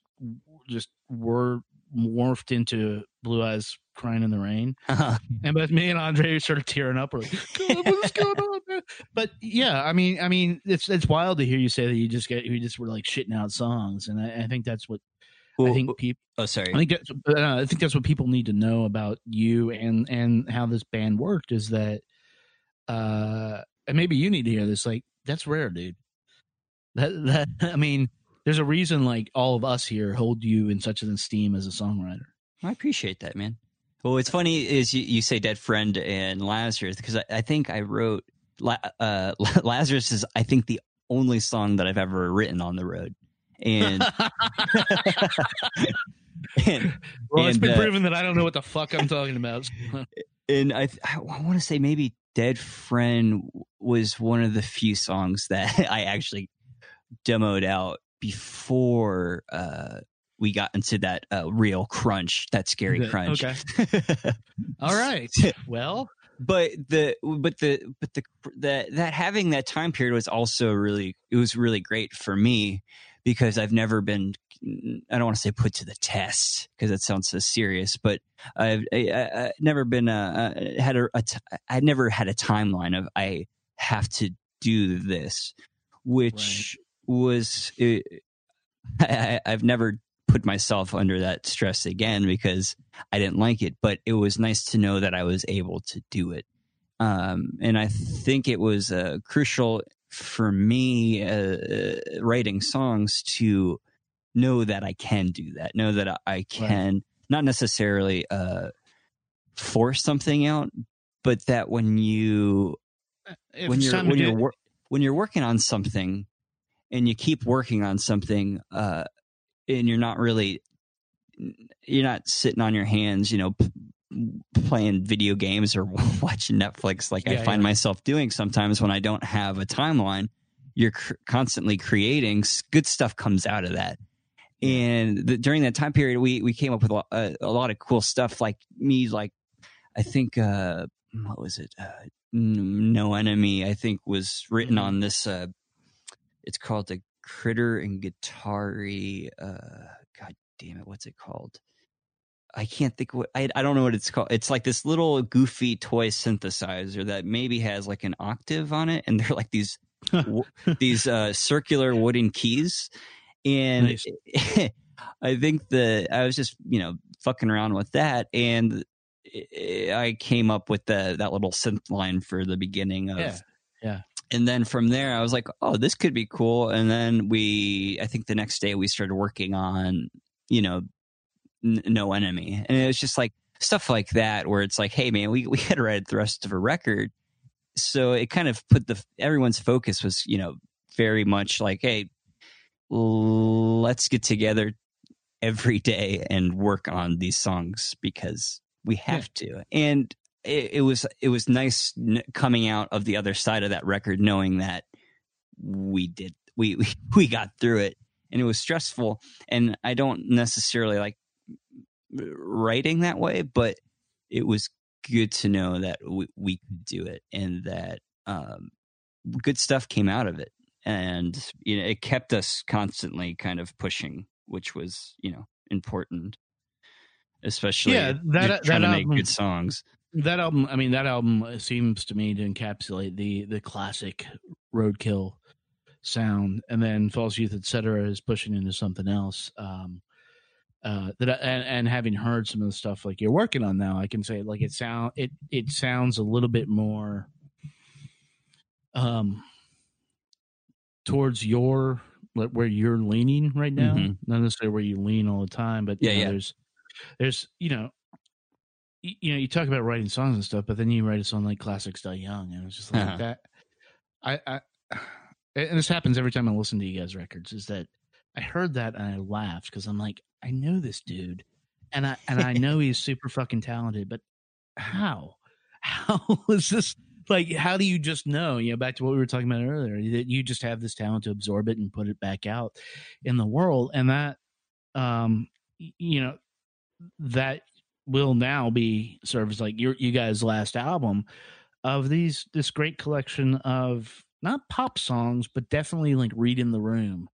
just were morphed into Blue Eyes crying in the rain, and but me and Andre started tearing up. We're like, what is going on? Man? But yeah, I mean, I mean, it's it's wild to hear you say that you just get, you just were like shitting out songs, and I, I think that's what I think people. oh, sorry. I think that's uh, I think that's what people need to know about you and and how this band worked is that uh and maybe you need to hear this like that's rare dude that that I mean there's a reason like all of us here hold you in such an esteem as a songwriter. I appreciate that, man. Well, what's funny is you, you say Dead Friend and Lazarus because I, I think I wrote uh, Lazarus is I think the only song that I've ever written on the road, and and, well it's And, been uh, proven that I don't know what the fuck I'm talking about. and I I want to say maybe Dead Friend was one of the few songs that I actually demoed out before uh, we got into that uh, real crunch, that scary Okay, crunch. all right. Well. But the but the but the that that having that time period was also really it was really great for me because I've never been I don't want to say put to the test because that sounds so serious but I've I, I, I never been uh uh, had a, a t- I never had a timeline of I have to do this which was it, I, I've never put myself under that stress again because I didn't like it, but it was nice to know that I was able to do it. Um, and I think it was uh, crucial for me uh, writing songs to know that I can do that, know that I- can not necessarily uh, force something out, but that when you if when you're when you're wor- when you're working on something and you keep working on something uh and you're not really you're not sitting on your hands you know p- playing video games or watching netflix like i find yeah. myself doing sometimes when i don't have a timeline you're cr- constantly creating good stuff comes out of that and the, during that time period we we came up with a, lot- a, a lot of cool stuff like me like i think uh what was it uh, no enemy i think was written Mhm. on this uh it's called the critter and guitari uh god damn it what's it called i can't think what I, I don't know what it's called it's like this little goofy toy synthesizer that maybe has like an octave on it and they're like these w- these uh circular wooden keys and Nice. i think the i was just you know fucking around with that and I- came up with the that little synth line for the beginning of Yeah, yeah. And then from there i was like oh this could be cool. And then we i think the next day we started working on you know n- no enemy. And it was just like stuff like that where it's like hey man we, we had to write the rest of a record. So it kind of put the everyone's focus was you know very much like hey l- let's get together every day and work on these songs because we have to. And it, it was it was nice n- coming out of the other side of that record knowing that we did we we, we got through it and it was stressful. And i don't necessarily like writing that way but it was good to know that we, we could do it and that um, good stuff came out of it. And you know it kept us constantly kind of pushing which was you know important especially Yeah, that- you're that trying to make good songs that album i mean that album seems to me to encapsulate the the classic roadkill sound and then false youth etc is pushing into something else um uh that I, and, and having heard some of the stuff like you're working on now i can say like it sound it it sounds a little bit more um towards your like where you're leaning right now Mhm. not necessarily where you lean all the time but you Yeah, know, yeah. there's there's you know you know, you talk about writing songs and stuff, but then you write a song like "Classics Die Young," and it's just like Uh-huh. that. I, I, and this happens every time I listen to you guys' records. Is that I heard that and I laughed because I'm like, I know this dude, and I and I know he's super fucking talented, but how? How is this like how do you just know you know back to what we were talking about earlier that you just have this talent to absorb it and put it back out in the world and that um you know that will now be sort of like your you guys last album of these this great collection of not pop songs but definitely like read in the room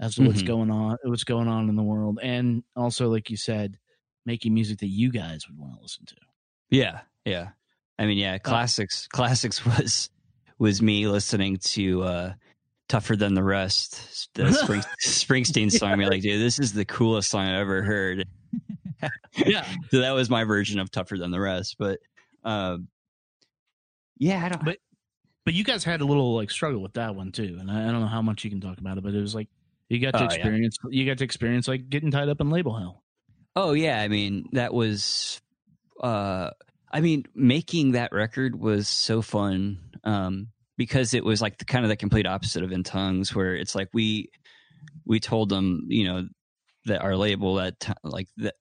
as to what's Mhm. going on what's going on in the world and also like you said making music that you guys would want to listen to Yeah, yeah. I mean, yeah, classics. classics was was me listening to uh "Tougher Than the Rest," the Spring, Springsteen song. Me like, dude, this is the coolest song I've ever heard. Yeah so that was my version of "Tougher Than the Rest." But, um, yeah, I don't. But- but you guys had a little like struggle with that one too and i, I don't know how much you can talk about it but it was like you got to Oh, yeah. experience you got to experience like getting tied up in label hell Oh yeah, I mean that was uh I mean making that record was so fun um because it was like the kind of the complete opposite of in tongues where it's like we we told them, you know, that our label that t- like that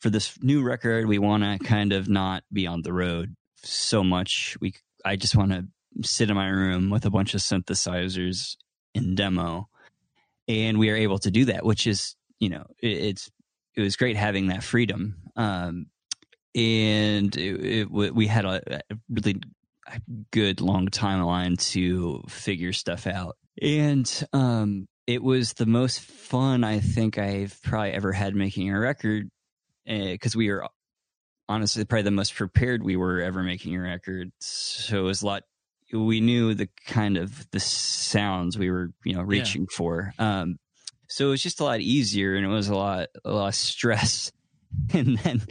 for this new record we want to kind of not be on the road so much. We I just want to sit in my room with a bunch of synthesizers in demo. And we are able to do that which is you know it, it's it was great having that freedom. Um and it, it, we had a, a really good long timeline to figure stuff out. And um it was the most fun i think i've probably ever had making a record because we were honestly probably the most prepared we were ever making a record. So it was a lot we knew the kind of the sounds we were you know reaching for. Um so it was just a lot easier and it was a lot a lot of stress. And then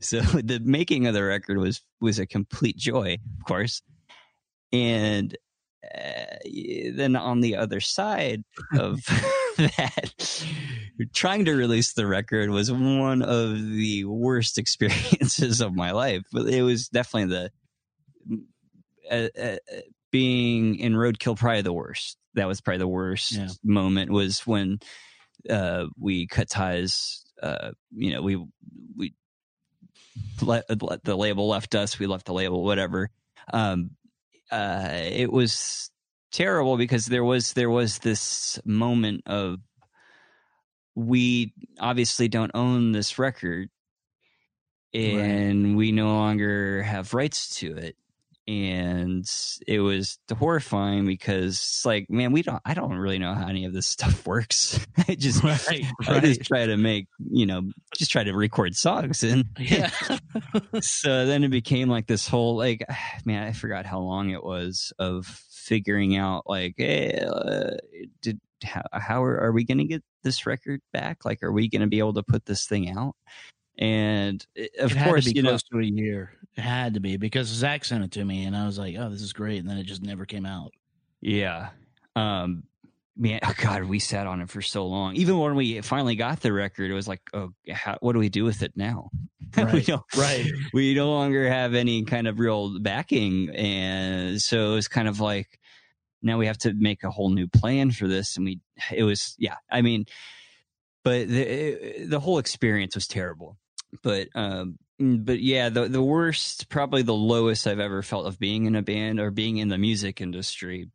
so the making of the record was was a complete joy of course. And uh, then on the other side of that trying to release the record was one of the worst experiences of my life but it was definitely the uh, uh, being in roadkill probably the worst that was probably the worst Yeah. moment was when uh, we cut ties. Uh, you know, we we let, let the label left us. We left the label, whatever. Um, uh, it was terrible because there was there was this moment of we obviously don't own this record, and we no longer have rights to it. And it was horrifying because, it's like, man, we don't. I don't really know how any of this stuff works. I just right I just try to make, you know, just try to record songs. And yeah so then it became like this whole, like, man, I forgot how long it was of figuring out, like, hey, uh, did, how, how are, are we going to get this record back? Like, are we going to be able to put this thing out? And uh, of it course, you know, close to a year it had to be because zach sent it to me and i was like oh this is great and then it just never came out Yeah. Um man, oh God, we sat on it for so long. Even when we finally got the record, it was like, oh, how, what do we do with it now? we don't, right. We no longer have any kind of real backing, and so it was kind of like now we have to make a whole new plan for this. And we, it was, yeah. I mean, but the the whole experience was terrible. But um, but yeah, the the worst, probably the lowest I've ever felt of being in a band or being in the music industry.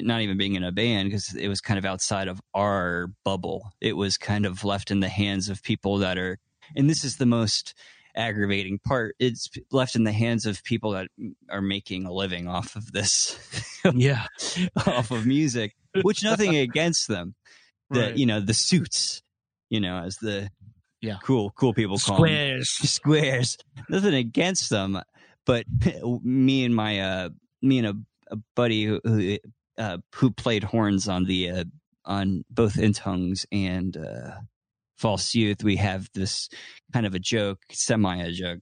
Not even being in a band because it was kind of outside of our bubble. It was kind of left in the hands of people that are, and this is the most aggravating part. It's left in the hands of people that are making a living off of this, yeah off of music. Which nothing against them. The Right. you know the suits, you know, as the Yeah. cool cool people call them squares squares. Nothing against them, but me and my uh, me and a, a buddy who who, uh, who played horns on the uh, on both In Tongues and uh, False Youth, we have this kind of a joke, semi a joke,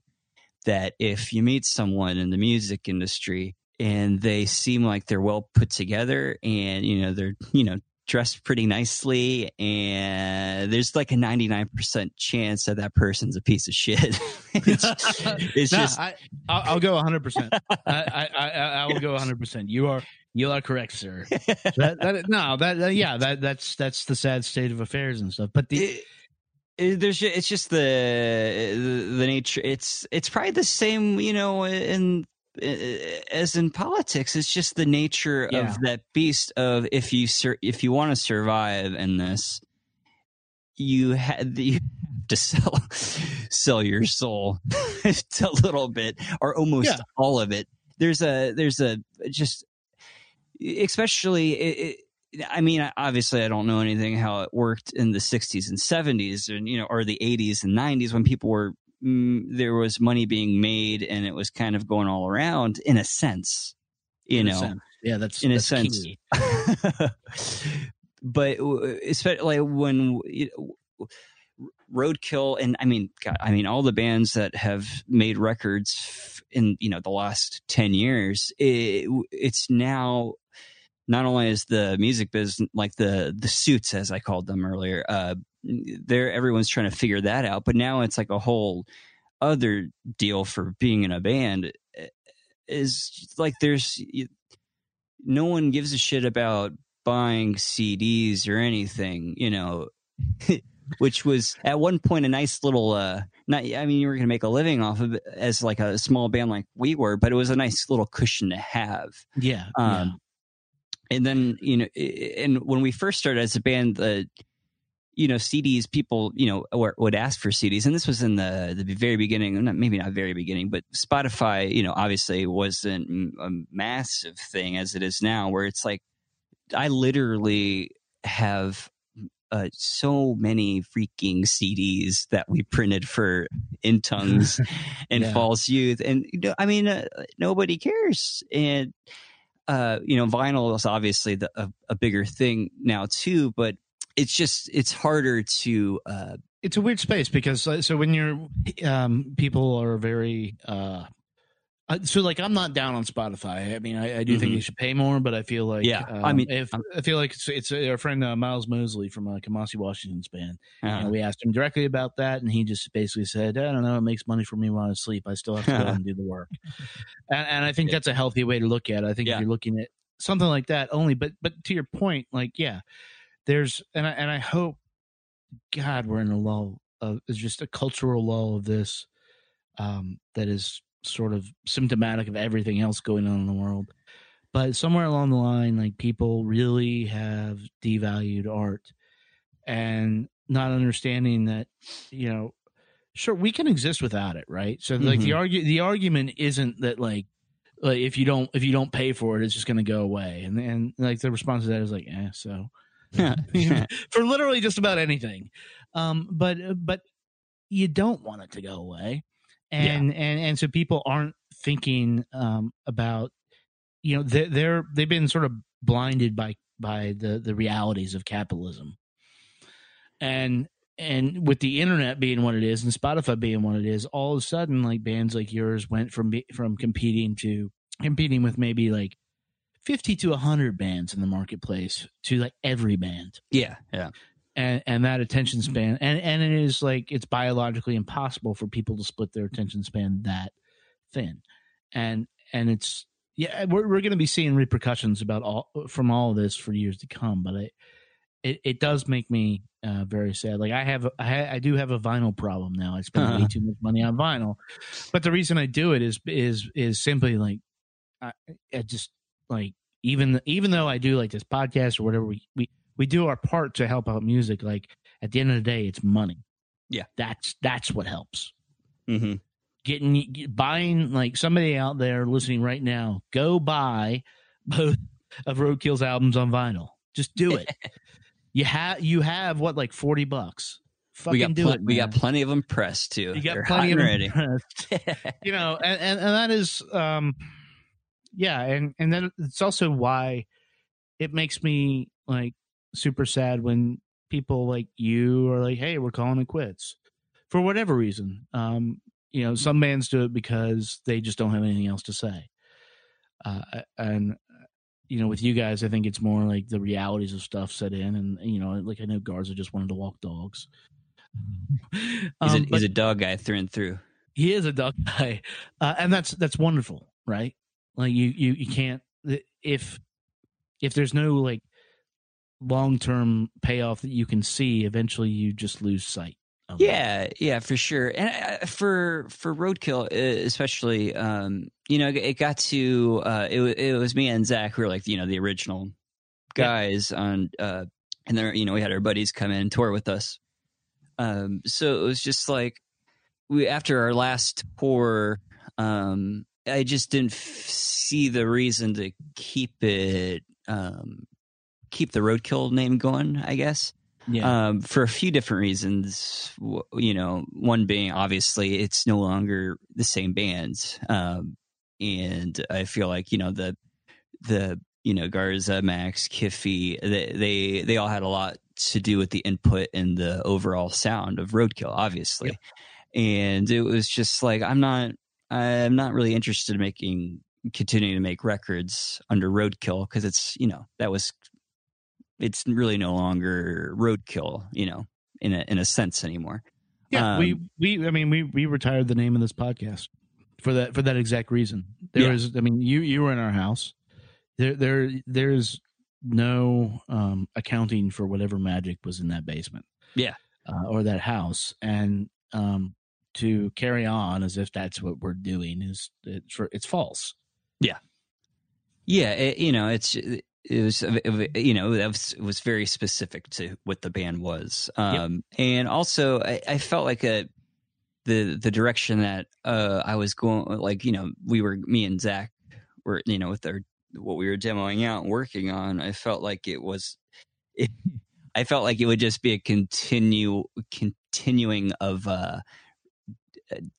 that if you meet someone in the music industry and they seem like they're well put together and you know they're you know dressed pretty nicely and there's like a 99% chance that that person's a piece of shit it's, it's Nah, just I, I'll, I'll go 100. percent I, I, I, I will go 100. percent You are you are correct, sir. That, that, no, that, that yeah, that that's that's the sad state of affairs and stuff. But the it- it- there's it's just the, the the nature it's it's probably the same you know in as in politics it's just the nature Yeah. of that beast of if you sur- if you want to survive in this you had you have to sell sell your soul a little bit or almost Yeah. all of it there's a there's a just especially it, it, I mean, obviously, I don't know anything how it worked in the '60s and '70s, and you know, or the '80s and '90s when people were mm, there was money being made and it was kind of going all around in a sense, you In know. Yeah, that's in a sense. but uh, especially when you know, roadkill and i mean God, i mean all the bands that have made records in you know the last 10 years it, it's now not only is the music business like the the suits as i called them earlier uh there everyone's trying to figure that out but now it's like a whole other deal for being in a band eh, is like there's no one gives a shit about buying CDs or anything, you know, which was at one point a nice little uh not I mean you were going to make a living off of it as like a small band like we were, but it was a nice little cushion to have. Yeah, yeah. Um and then, you know, and when we first started as a band the you know CDs people you know or, would ask for CDs and this was in the the very beginning not maybe not very beginning but Spotify you know obviously wasn't a massive thing as it is now where it's like I literally have uh, so many freaking CDs that we printed for In Tongues and Yeah. False Youth, and you know, I mean, uh, nobody cares. And uh, you know, vinyl is obviously the, a, a bigger thing now too, but it's just it's harder to. Uh, it's a weird space because so when you're um people are very uh uh, so like I'm not down on Spotify. I mean, I, I do think Mhm. they should pay more, but I feel like Yeah, um, I mean, if I feel like it's, it's our friend uh, Miles Mosley from uh, Kamasi Washington's band. You uh, know, we asked him directly about that, and he just basically said, "I don't know. It makes money for me while I sleep. I still have to go and do the work." And, and I think that's a healthy way to look at it. I think Yeah. if you're looking at something like that only, but but to your point, like yeah, there's and I and I hope, God, we're in a lull of it's just a cultural lull of this um, that is sort of symptomatic of everything else going on in the world. But somewhere along the line, like people really have devalued art and not understanding that, you know, sure we can exist without it, right? So like the argu- the argument isn't that like like if you don't if you don't pay for it, it's just going to go away. And and like the response to that is like, eh, so for literally just about anything. Um, but but you don't want it to go away, and and and so people aren't thinking um, about you know they're, they're they've been sort of blinded by by the the realities of capitalism, and and with the internet being what it is and Spotify being what it is, all of a sudden like bands like yours went from from competing to competing with maybe like 50 to 100 bands in the marketplace to like every band. Yeah, yeah, and and that attention span and and it is like it's biologically impossible for people to split their attention span that thin. And and it's yeah we're, we're going to be seeing repercussions about all from all of this for years to come but it it, it does make me uh, very sad. Like i have I, ha- I do have a vinyl problem now. I spend way Uh-huh. too much money on vinyl. But the reason i do it is is is simply like i, I just like even even though i do like this podcast or whatever we we we do our part to help out music like at the end of the day it's money Yeah. that's that's what helps hmm getting get- buying like somebody out there listening right now go buy both of roadkill's albums on vinyl just do it you have you have what like 40 bucks fucking we got do pl- it we got plenty of them pressed too. you got They're plenty of them ready. pressed. you know and, and and that is um yeah and and then it's also why it makes me like super sad when people like you are like hey we're calling it quits for whatever reason um you know some bands do it because they just don't have anything else to say uh and you know with you guys i think it's more like the realities of stuff set in and you know like i know garza just wanted to walk dogs He's, Um, a, he's a dog guy through and through. he is a dog guy, uh, and that's that's wonderful, right? Like you you you can't if if there's no like long term payoff that you can see, eventually you just lose sight of it. Yeah, yeah, for sure. And uh, for for roadkill, especially, um, you know, it got to uh, it. It was me and Zach who were like, you know, the original guys on, uh, and then you know we had our buddies come in and tour with us. Um, so it was just like we after our last tour, um, I just didn't f- see the reason to keep it, um, keep the roadkill name going. I guess yeah. um, for a few different reasons. You know, one being obviously it's no longer the same band, um, and I feel like you know the the you know Garza, Max, Kiffy, they they they all had a lot to do with the input and the overall sound of Roadkill, obviously. And it was just like I'm not I'm not really interested in making continuing to make records under Roadkill because it's you know that was it's really no longer roadkill, you know, in a in a sense anymore. Yeah, Um, we we I mean we we retired the name of this podcast for that for that exact reason. There Yeah. was I mean you you were in our house. There there there's no um accounting for whatever magic was in that basement. Yeah. Uh, or that house and um to carry on as if that's what we're doing is it's it's false. Yeah, it, you know, it's it was you know that was it was very specific to what the band was, um, and also I, I felt like a the the direction that uh, I was going, like you know, we were me and Zach were you know with our what we were demoing out and working on. I felt like it was. It, I felt like it would just be a continue continuing of uh,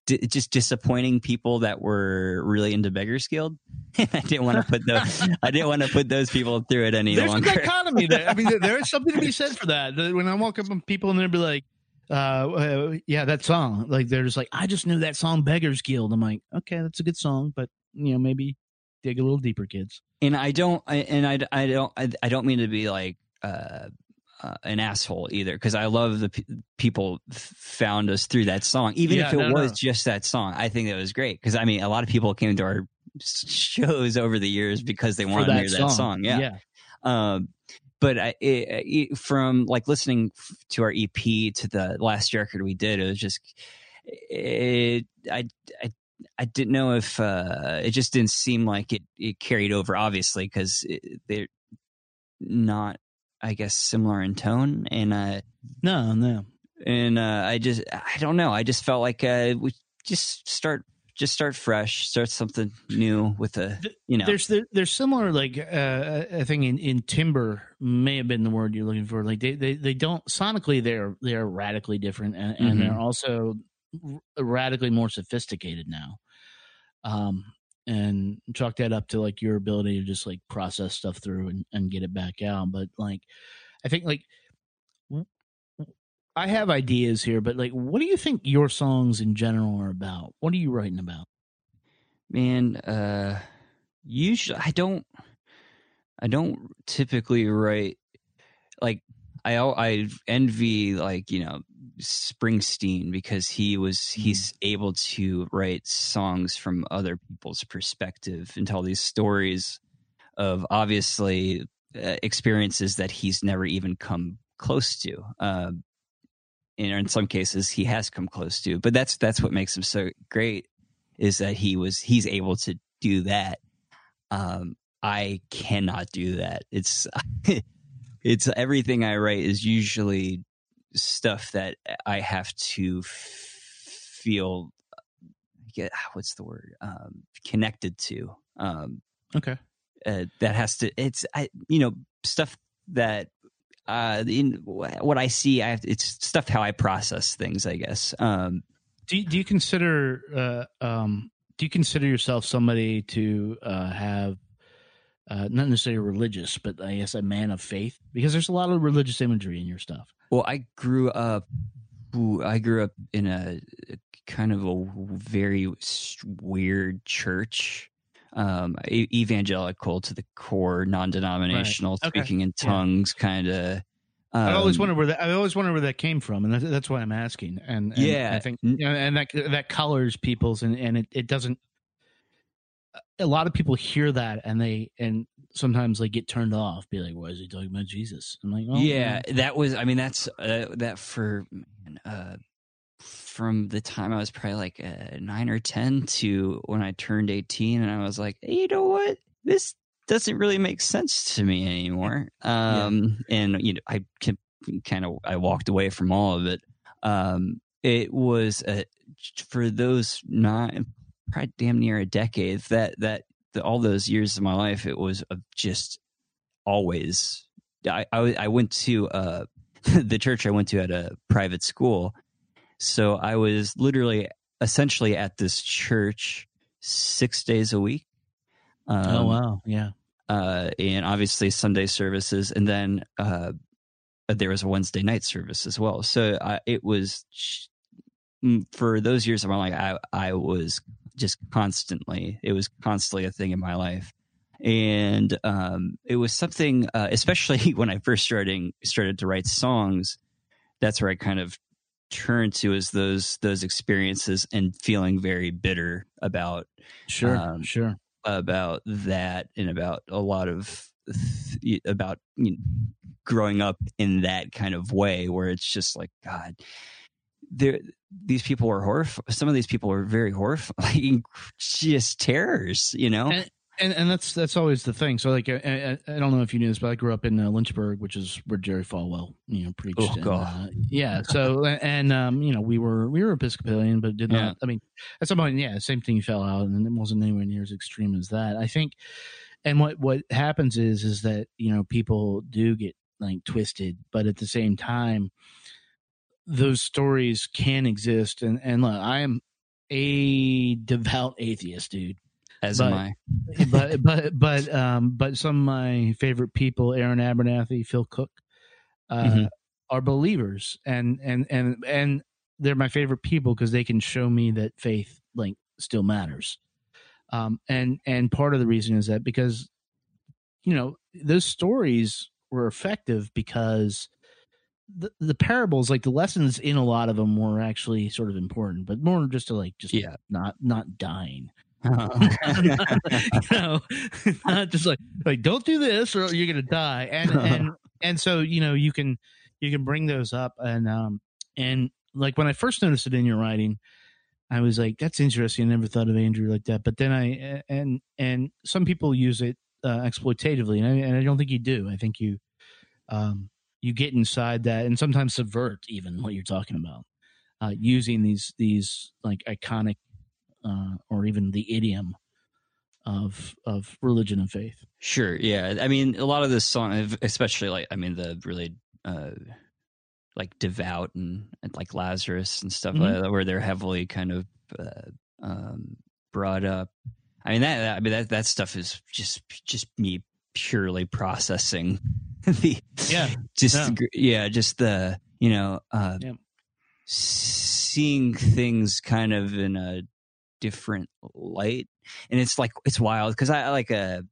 d- just disappointing people that were really into Beggars Guild. I didn't want to put those. I didn't want to put those people through it any There's longer. a dichotomy there. I mean, there- there is something to be said for that. When I walk up on people and they'll be like, uh, uh, yeah, that song. Like they're just like, I just knew that song, Beggars Guild. I'm like, okay, that's a good song, but you know, maybe dig a little deeper, kids. and I don't. I, and I, I don't. I, I don't mean to be like uh, uh, an asshole either, because I love the pe people found us through that song, even Yeah, if it no, was no. just that song. I think that was great because I mean, a lot of people came to our shows over the years because they wanted to hear that song. Yeah. yeah. Um, but I, it, it, from like listening f- to our EP to the last record we did, it was just, it, I, I, I didn't know if uh, it just didn't seem like it, it carried over, obviously, because they're not, I guess, similar in tone. And, uh, No, no. and uh, I just, I don't know. I just felt like uh, we just start, just start fresh, start something new with a, you know, There's there, there's similar like uh, I think in, in timbre may have been the word you're looking for. Like they, they, they don't sonically they're they're radically different and, and Mhm. they're also radically more sophisticated now. Um and chalk that up to like your ability to just like process stuff through and, and get it back out. But like I think like I have ideas here, but like what do you think your songs in general are about? What are you writing about? man uh usually i don't i don't typically write i i envy like you know springsteen because he was he's able to write songs from other people's perspective and tell these stories of obviously uh, experiences that he's never even come close to uh, and in some cases he has come close to but that's that's what makes him so great is that he was he's able to do that. Um i cannot do that. It's it's everything i write is usually stuff that i have to f- feel get what's the word um connected to um Okay. uh, that has to it's i you know stuff that uh in what i see i have it's stuff how i process things i guess um do you, do you consider uh, um, do you consider yourself somebody to uh, have uh, not necessarily religious, but I guess a man of faith? Because there's a lot of religious imagery in your stuff. Well, I grew up. I grew up in a, a kind of a very weird church, um, evangelical to the core, non-denominational, Right. Okay. speaking in Yeah. tongues, kind of. I always um, wonder where that I always wonder where that came from, and that's, that's why I'm asking. And, and Yeah. I think you know, and that that colors people's, and and it, it doesn't. A lot of people hear that, and they and sometimes they get turned off. Be like, "Why is he talking about Jesus?" I'm like, oh, yeah, that was. I mean, that's uh, that for man, uh, from the time I was probably like uh, nine or 10 to when I turned 18. And I was like, hey, you know what? This doesn't really make sense to me anymore. Um, And, you know, I can kind of, I walked away from all of it. Um, it was a, for those not probably damn near a decade that, that, the, all those years of my life, it was just always, I, I, I went to, uh, the church I went to at a private school. So I was literally essentially at this church six days a week. Um, oh wow, yeah. uh, and obviously Sunday services, and then uh, there was a Wednesday night service as well. So I, it was mm, for those years of my life, I I was just constantly. It was constantly a thing in my life, and um, it was something, uh, especially when I first starting started to write songs. That's where I kind of turned to is those those experiences and feeling very bitter about Sure, Um, sure. about that and about a lot of th- about you know, growing up in that kind of way where it's just like god there these people were horrif- some of these people were very horrifying just terrors you know And, and and that's that's always the thing. So like I, I, I don't know if you knew this, but I grew up in uh, Lynchburg, which is where Jerry Falwell, you know, preached. Oh, and, God. uh, yeah. So and um, you know, we were we were Episcopalian, but did not. Yeah. I mean, at some point, yeah, same thing fell out, and it wasn't anywhere near as extreme as that. I think. And what what happens is is that you know people do get like twisted, but at the same time, those stories can exist. And and look, I am a devout atheist, dude as but- am i but but but um but some of my favorite people aaron abernathy phil cook uh Mhm. are believers and and and and they're my favorite people because they can show me that faith like still matters um and and part of the reason is that because you know those stories were effective because the, the parables like the lessons in a lot of them were actually sort of important but more just to like just Yeah. not not dying you know, not just like like don't do this or you're gonna die. And and and so you know you can you can bring those up and um and like when I first noticed it in your writing, I was like that's interesting. I never thought of Andrew like that. But then I and and some people use it uh, exploitatively, and I, and I don't think you do. I think you um you get inside that and sometimes subvert even what you're talking about uh, using these these like iconic uh, or even the idiom of of religion and faith. Sure. Yeah. I mean, a lot of this song, especially like, I mean, the really, uh, like devout and, and like Lazarus and stuff Mhm. like that, where they're heavily kind of, uh, um, brought up. I mean, that, I mean, that, that stuff is just, just me purely processing the, Yeah. just, Yeah. just the, you know, uh, Yeah. seeing things kind of in a different light and it's like it's wild because I, I like a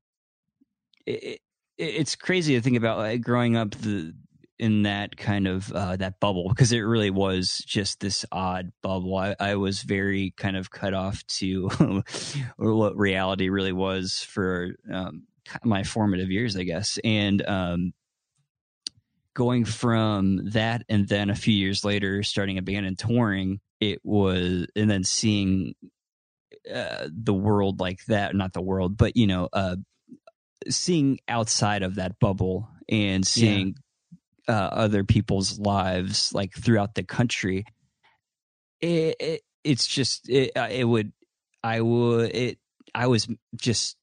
it, it, it's crazy to think about like growing up the in that kind of uh, that bubble because it really was just this odd bubble. I, I was very kind of cut off to what reality really was for um, my formative years, I guess, and um, going from that and then a few years later starting a band and touring, it was and then seeing uh, the world like that not the world but you know uh seeing outside of that bubble and seeing uh other people's lives like throughout the country it, it it's just it, uh, it would i would it i was just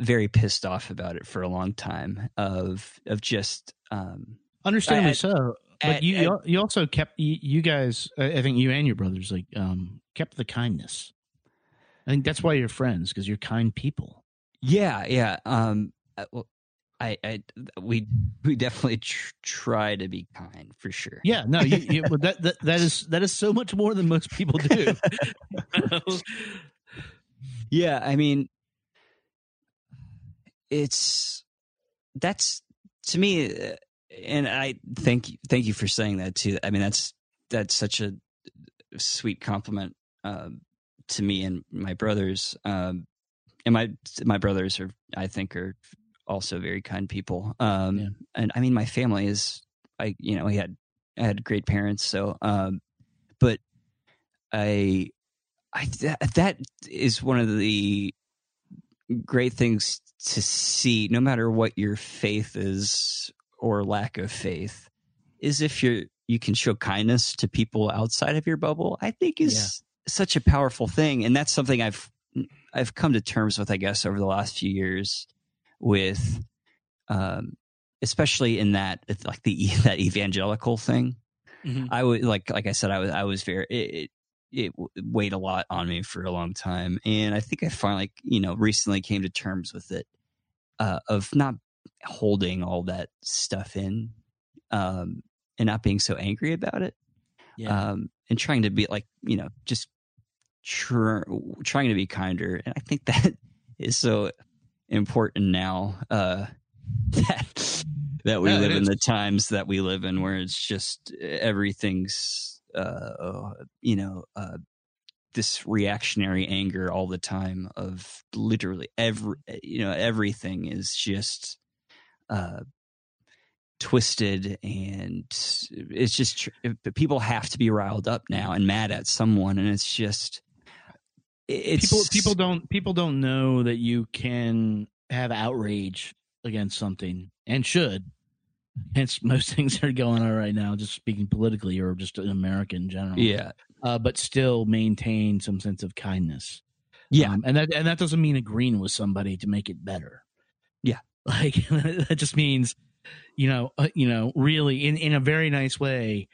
very pissed off about it for a long time of of just um Understandably At- so. But at- you at- you also kept you, you guys. I I think you and your brothers like um kept the kindness. I think that's why you're friends because you're kind people. Yeah, yeah. Um, uh, well, I, I, we, we definitely tr- try to be kind for sure. Yeah, no, you, you, that, that that is that is so much more than most people do. Yeah, I mean, it's that's to me, uh, and I thank you, thank you for saying that too. I mean, that's that's such a sweet compliment um, to me and my brothers. Um, and my my brothers are, I think, are also very kind people. Um, Yeah. And I mean, my family is, I you know, he had I had great parents, so um, but I, I that, that is one of the great things to see, no matter what your faith is or lack of faith, is if you're you can show kindness to people outside of your bubble. I think is such a powerful thing, and that's something I've I've come to terms with, I guess, over the last few years with, um, especially in that it's like the that evangelical thing. Mhm. I would like like I said, I was I was very it, it weighed a lot on me for a long time, and I think I finally you know recently came to terms with it uh, of not holding all that stuff in um, and not being so angry about it Yeah. um, and trying to be like you know just tr- trying to be kinder and i think that is so important now uh, that that we it live in is. the times that we live in where it's just everything's uh, you know uh, this reactionary anger all the time of literally every you know everything is just uh twisted and it's just tr- people have to be riled up now and mad at someone and it's just it's people people don't people don't know that you can have outrage against something and should hence most things that are going on right now just speaking politically or just in america in general. Yeah. Uh, but still maintain some sense of kindness. Yeah. Um, and that and that doesn't mean agreeing with somebody to make it better. Yeah. like that just means you know uh, you know really in in a very nice way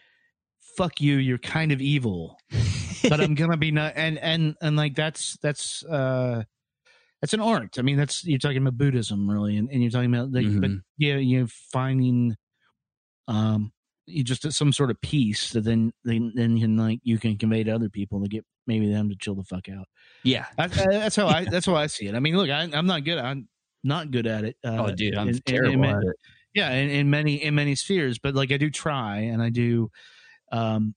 fuck you you're kind of evil. But I'm gonna be not and and and like that's that's uh that's an art. I mean, that's you're talking about Buddhism, really, and, and you're talking about like, but Mhm. yeah, you know, finding um you just some sort of peace that then then then you can like you can convey to other people to get maybe them to chill the fuck out. yeah That's, that's how I that's how I see it. I mean, look, I, I'm not good. I'm not good at it. Uh, oh dude i'm in- in- terrible in ma- at it yeah in, in many in many spheres but like i do try and i do um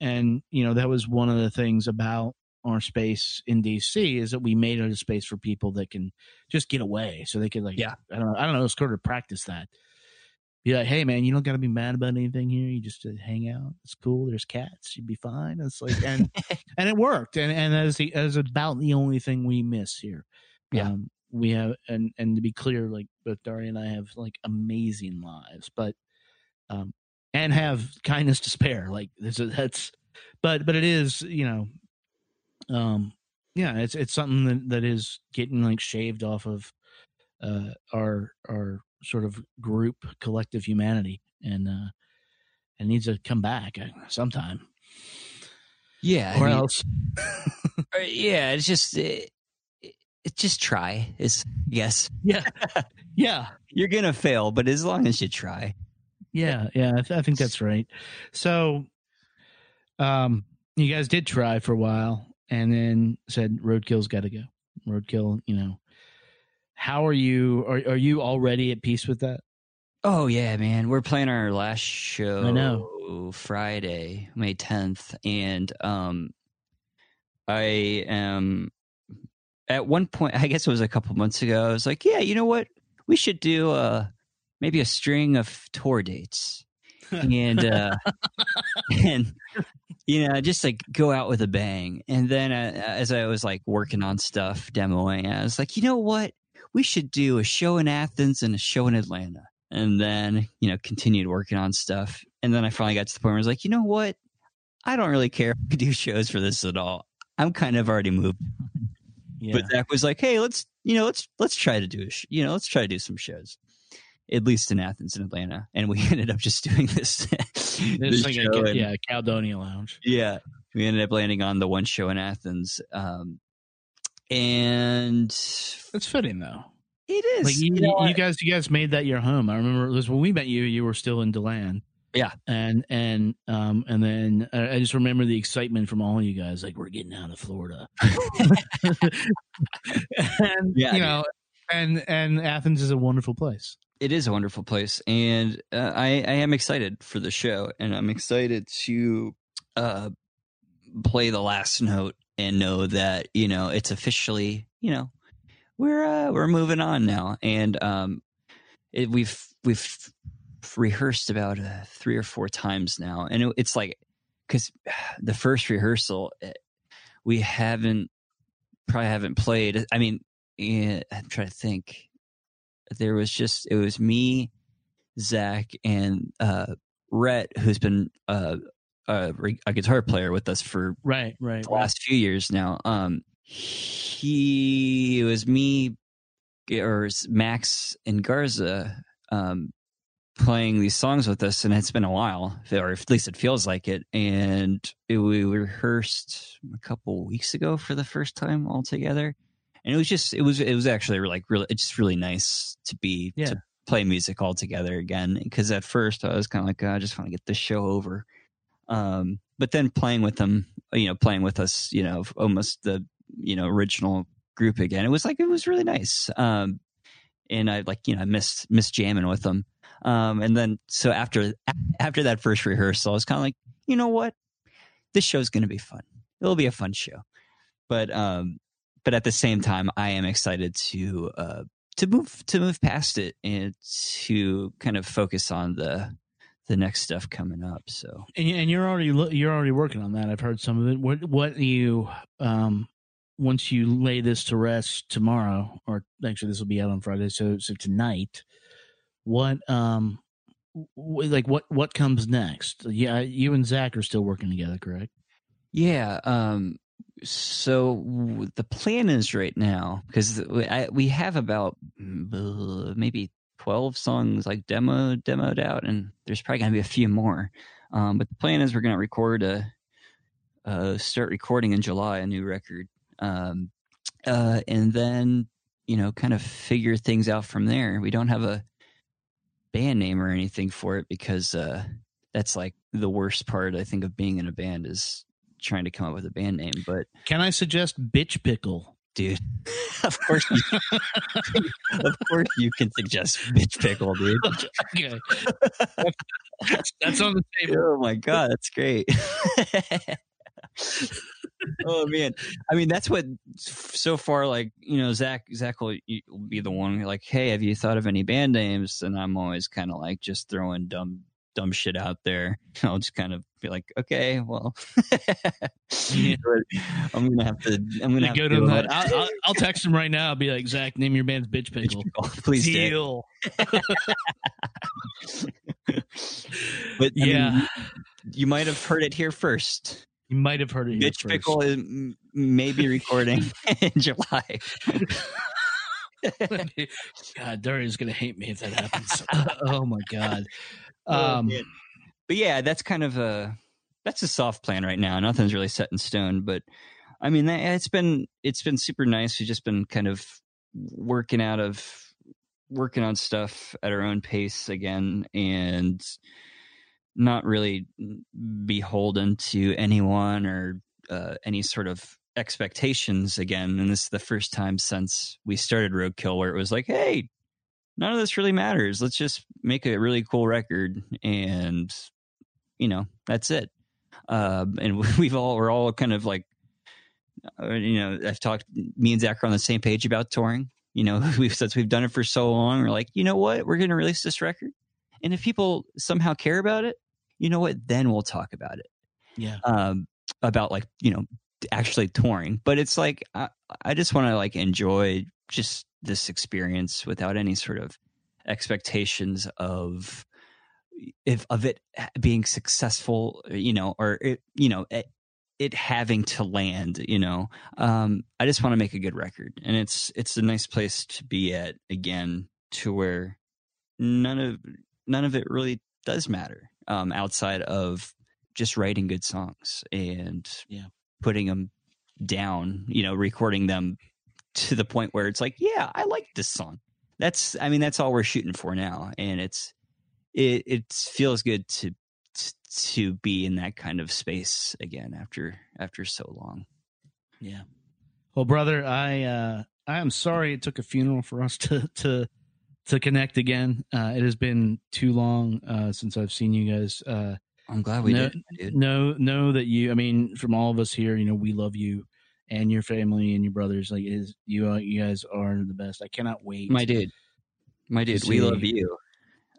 and you know that was one of the things about our space in dc is that we made it a space for people that can just get away. So they could like Yeah. i don't know i don't know it's sort of practice that. Be like hey man you don't got to be mad about anything here. You just uh, hang out. It's cool. There's cats. You'd be fine. It's like and and it worked. And and is the is about the only thing we miss here. Yeah. um, we have and and to be clear like both daria and i have like amazing lives but um and have kindness to spare. Like this is that's but but it is you know um yeah it's it's something that, that is getting like shaved off of uh our our sort of group collective humanity and uh it needs to come back uh, sometime. Yeah I or mean, else. Yeah it's just it, it, it just try is yes yeah. Yeah. You're gonna fail but as long as you try. Yeah, yeah, I, th- I think that's right. So, um, you guys did try for a while, and then said roadkill's got to go. Roadkill, you know. How are you? Are are you already at peace with that? Oh yeah, man. We're playing our last show I know. Friday, May 10th and um I am at one point I guess it was a couple months ago. I was like, "Yeah, you know what? We should do uh maybe a string of tour dates." And uh and you know just like go out with a bang. And then uh, as i was like working on stuff demoing i was like you know what? We should do a show in athens and a show in atlanta. And then you know continued working on stuff. And then i finally got to the point where i was like you know what? I don't really care if we do shows for this at all. I'm kind of already moved. Yeah, but zach was like hey let's you know let's let's try to do a sh- you know let's try to do some shows at least in athens and atlanta and we ended up just doing this, it's this like show a, in- yeah, Caledonia Lounge. yeah we ended up landing on the one show in athens um and It's fitting though. it is Like you, you know, you guys, you guys made that your home. I remember it was when we met you. You were still in DeLand. Yeah. and and um and then uh, I just remember the excitement from all you guys. Like we're getting out of Florida. and Yeah, you know, and and Athens is a wonderful place. It is a wonderful place and uh, I, I am excited for the show and i'm excited to uh play the last note and know that you know it's officially you know we're uh we're moving on now and um it, we've we've rehearsed about uh, three or four times now and it, it's like because the first rehearsal eh, we haven't probably haven't played. I mean, eh, I'm trying to think. There was just it was me, Zach, and uh, Rhett, who's been uh, a, a guitar player with us for Right, right. the last few years now. Um, he it was me or Max and Garza um, playing these songs with us, and it's been a while, or at least it feels like it. And it, we rehearsed a couple weeks ago for the first time all together, and it was just it was it was actually like really it's just really nice to be Yeah. to play music all together again. Because at first I was kind of like "Oh, I just want to get this show over. Um, but then playing with them, you know, playing with us, you know, almost the you know original group again. It was like it was really nice. Um, and I like you know I missed missed jamming with them. Um, and then so after after that first rehearsal, I was kind of like, you know what, this show's going to be fun. It'll be a fun show. But um, but at the same time, I am excited to uh to move to move past it and to kind of focus on the the next stuff coming up. So And, and you're already lo- you're already working on that. I've heard some of it. What what you um once you lay this to rest tomorrow, or actually this will be out on Friday, so so tonight, what um w- like what what comes next? Yeah, you and Zach are still working together, correct? Yeah. Um. So the plan is right now because we, have about mm, maybe twelve songs like demo demoed out, and there's probably gonna be a few more. Um. But the plan is we're gonna record a, uh, start recording in July a new record. Um. Uh. And then you know kind of figure things out from there. We don't have a band name or anything for it because uh that's like the worst part I think of being in a band is trying to come up with a band name. But Can I suggest Bitch Pickle? dude, of course, you, of course you can suggest bitch pickle, dude. Okay, that's, that's on the table. Oh my god, that's great. oh man, I mean that's what so far like you know Zach Zach will, will be the one like hey have you thought of any band names and I'm always kind of like just throwing dumb dumb shit out there. I'll just kind of be like okay well Yeah. I'm gonna have to I'm gonna Go to that. I'll, I'll, I'll text him right now. I'll be like, Zach, name your band's Bitch Bitch Pickle. pickle, please. Deal. But I Yeah. mean, you, might have heard it here first. You might have heard it. here Bitch. Pickle is maybe recording in July. God, Daria's gonna hate me if that happens. oh my god. Oh, Um, man. but yeah, that's kind of a that's a soft plan right now. Nothing's really set in stone, but I mean, that- it's been it's been super nice. We've just been kind of working out of working on stuff at our own pace again, and not really beholden to anyone or uh, any sort of expectations again. And this is the first time since we started Roadkill where it was like, hey, none of this really matters. Let's just make a really cool record, and you know that's it. Um, and we've all we're all kind of like, uh, you know, I've talked. Me and Zach are on the same page about touring. You know, we've since we've done it for so long, we're like, you know what, we're going to release this record, and if people somehow care about it, you know what, then we'll talk about it. yeah. Um, about like you know actually touring, but it's like I, I just want to like enjoy just this experience without any sort of expectations of if of it being successful you know or it you know it, it having to land you know um i just want to make a good record and it's it's a nice place to be at again to where none of none of it really does matter um outside of just writing good songs and Yeah. putting them down you know recording them to the point where it's like yeah i like this song that's i mean that's all we're shooting for now and it's it it feels good to to be in that kind of space again after after so long Yeah. Well, brother, I uh I am sorry it took a funeral for us to to to connect again. Uh it has been too long uh since I've seen you guys. Uh i'm glad we No- did know know that you I mean from all of us here, you know, we love you and your family and your brothers. Like is you uh, you guys are the best. I cannot wait. my dude my dude we love you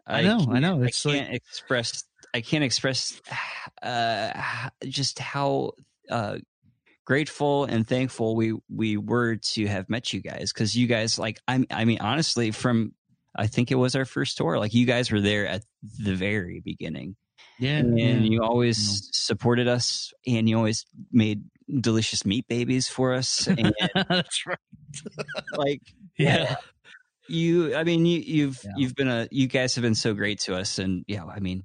I know, I know. i It's like- can't express I can't express uh, just how uh, grateful and thankful we we were to have met you guys because you guys like I I mean honestly from I think it was our first tour like you guys were there at the very beginning Yeah, and you always supported us and you always made delicious meat babies for us and That's right. like Yeah. you i mean you you've Yeah. you've been a you guys have been so great to us and yeah i mean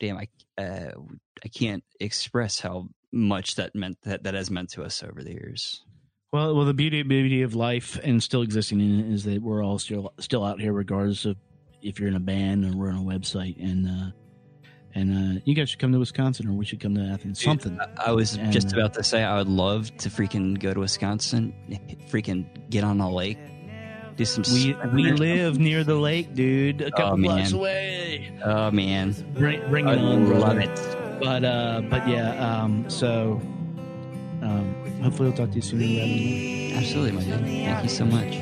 damn i uh i can't express how much that meant that that has meant to us over the years Well, well, the beauty beauty of life and still existing in it is that we're all still still out here, regardless of if you're in a band or we're on a website. And uh, and uh, you guys should come to Wisconsin, or we should come to Athens. Something. i was And, just uh, about to say i would love to freaking go to wisconsin freaking get on a lake do some We we or live near the lake, dude. A couple Oh, man. blocks away. oh man Bring, bring i it on, brother. love it But uh, but yeah. Um, so um, hopefully we'll talk to you soon. Brandon. absolutely my dude thank you so much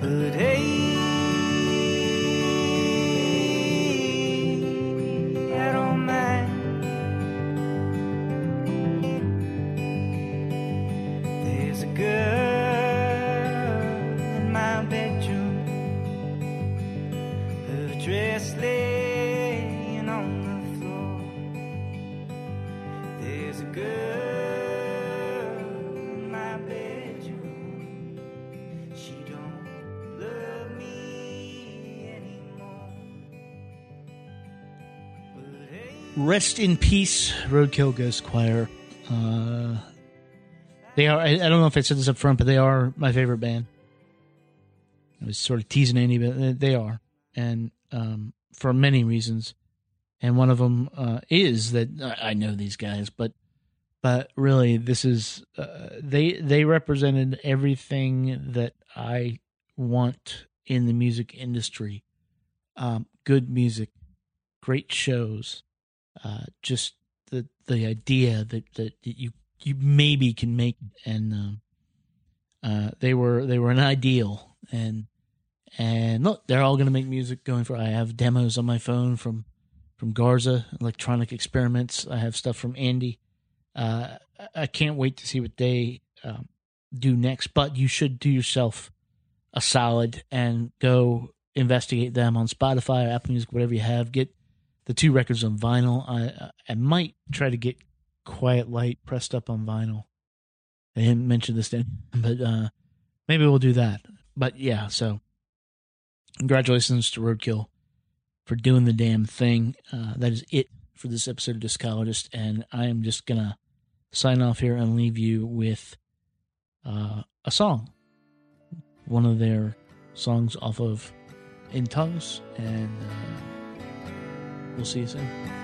But hey, laying on the floor. There's a girl in my bedroom. She don't love me anymore. Rest in peace, Roadkill Ghost Choir. Uh, they are. I, I don't know if I said this up front, but they are my favorite band. I was sort of teasing Andy, but they are, and um, for many reasons. And one of them uh, is that I know these guys, but but really, this is uh, they they represented everything that I want in the music industry. Um, good music, great shows, uh, just the the idea that that you you maybe can make and um, uh, they were they were an ideal and and look they're all going to make music going for I have demos on my phone from from Garza Electronic Experiments I have stuff from Andy uh, I- can't wait to see what they um, do next but you should do yourself a solid and go investigate them on Spotify or Apple Music whatever you have get the two records on vinyl. I I might try to get Quiet Light pressed up on vinyl. I didn't mention this, then, but uh, maybe we'll do that. But yeah, so congratulations to Roadkill for doing the damn thing. Uh, that is it for this episode of Discologist, and I am just gonna sign off here and leave you with uh, a song, one of their songs off of In Tongues, and. Uh, We'll see you soon.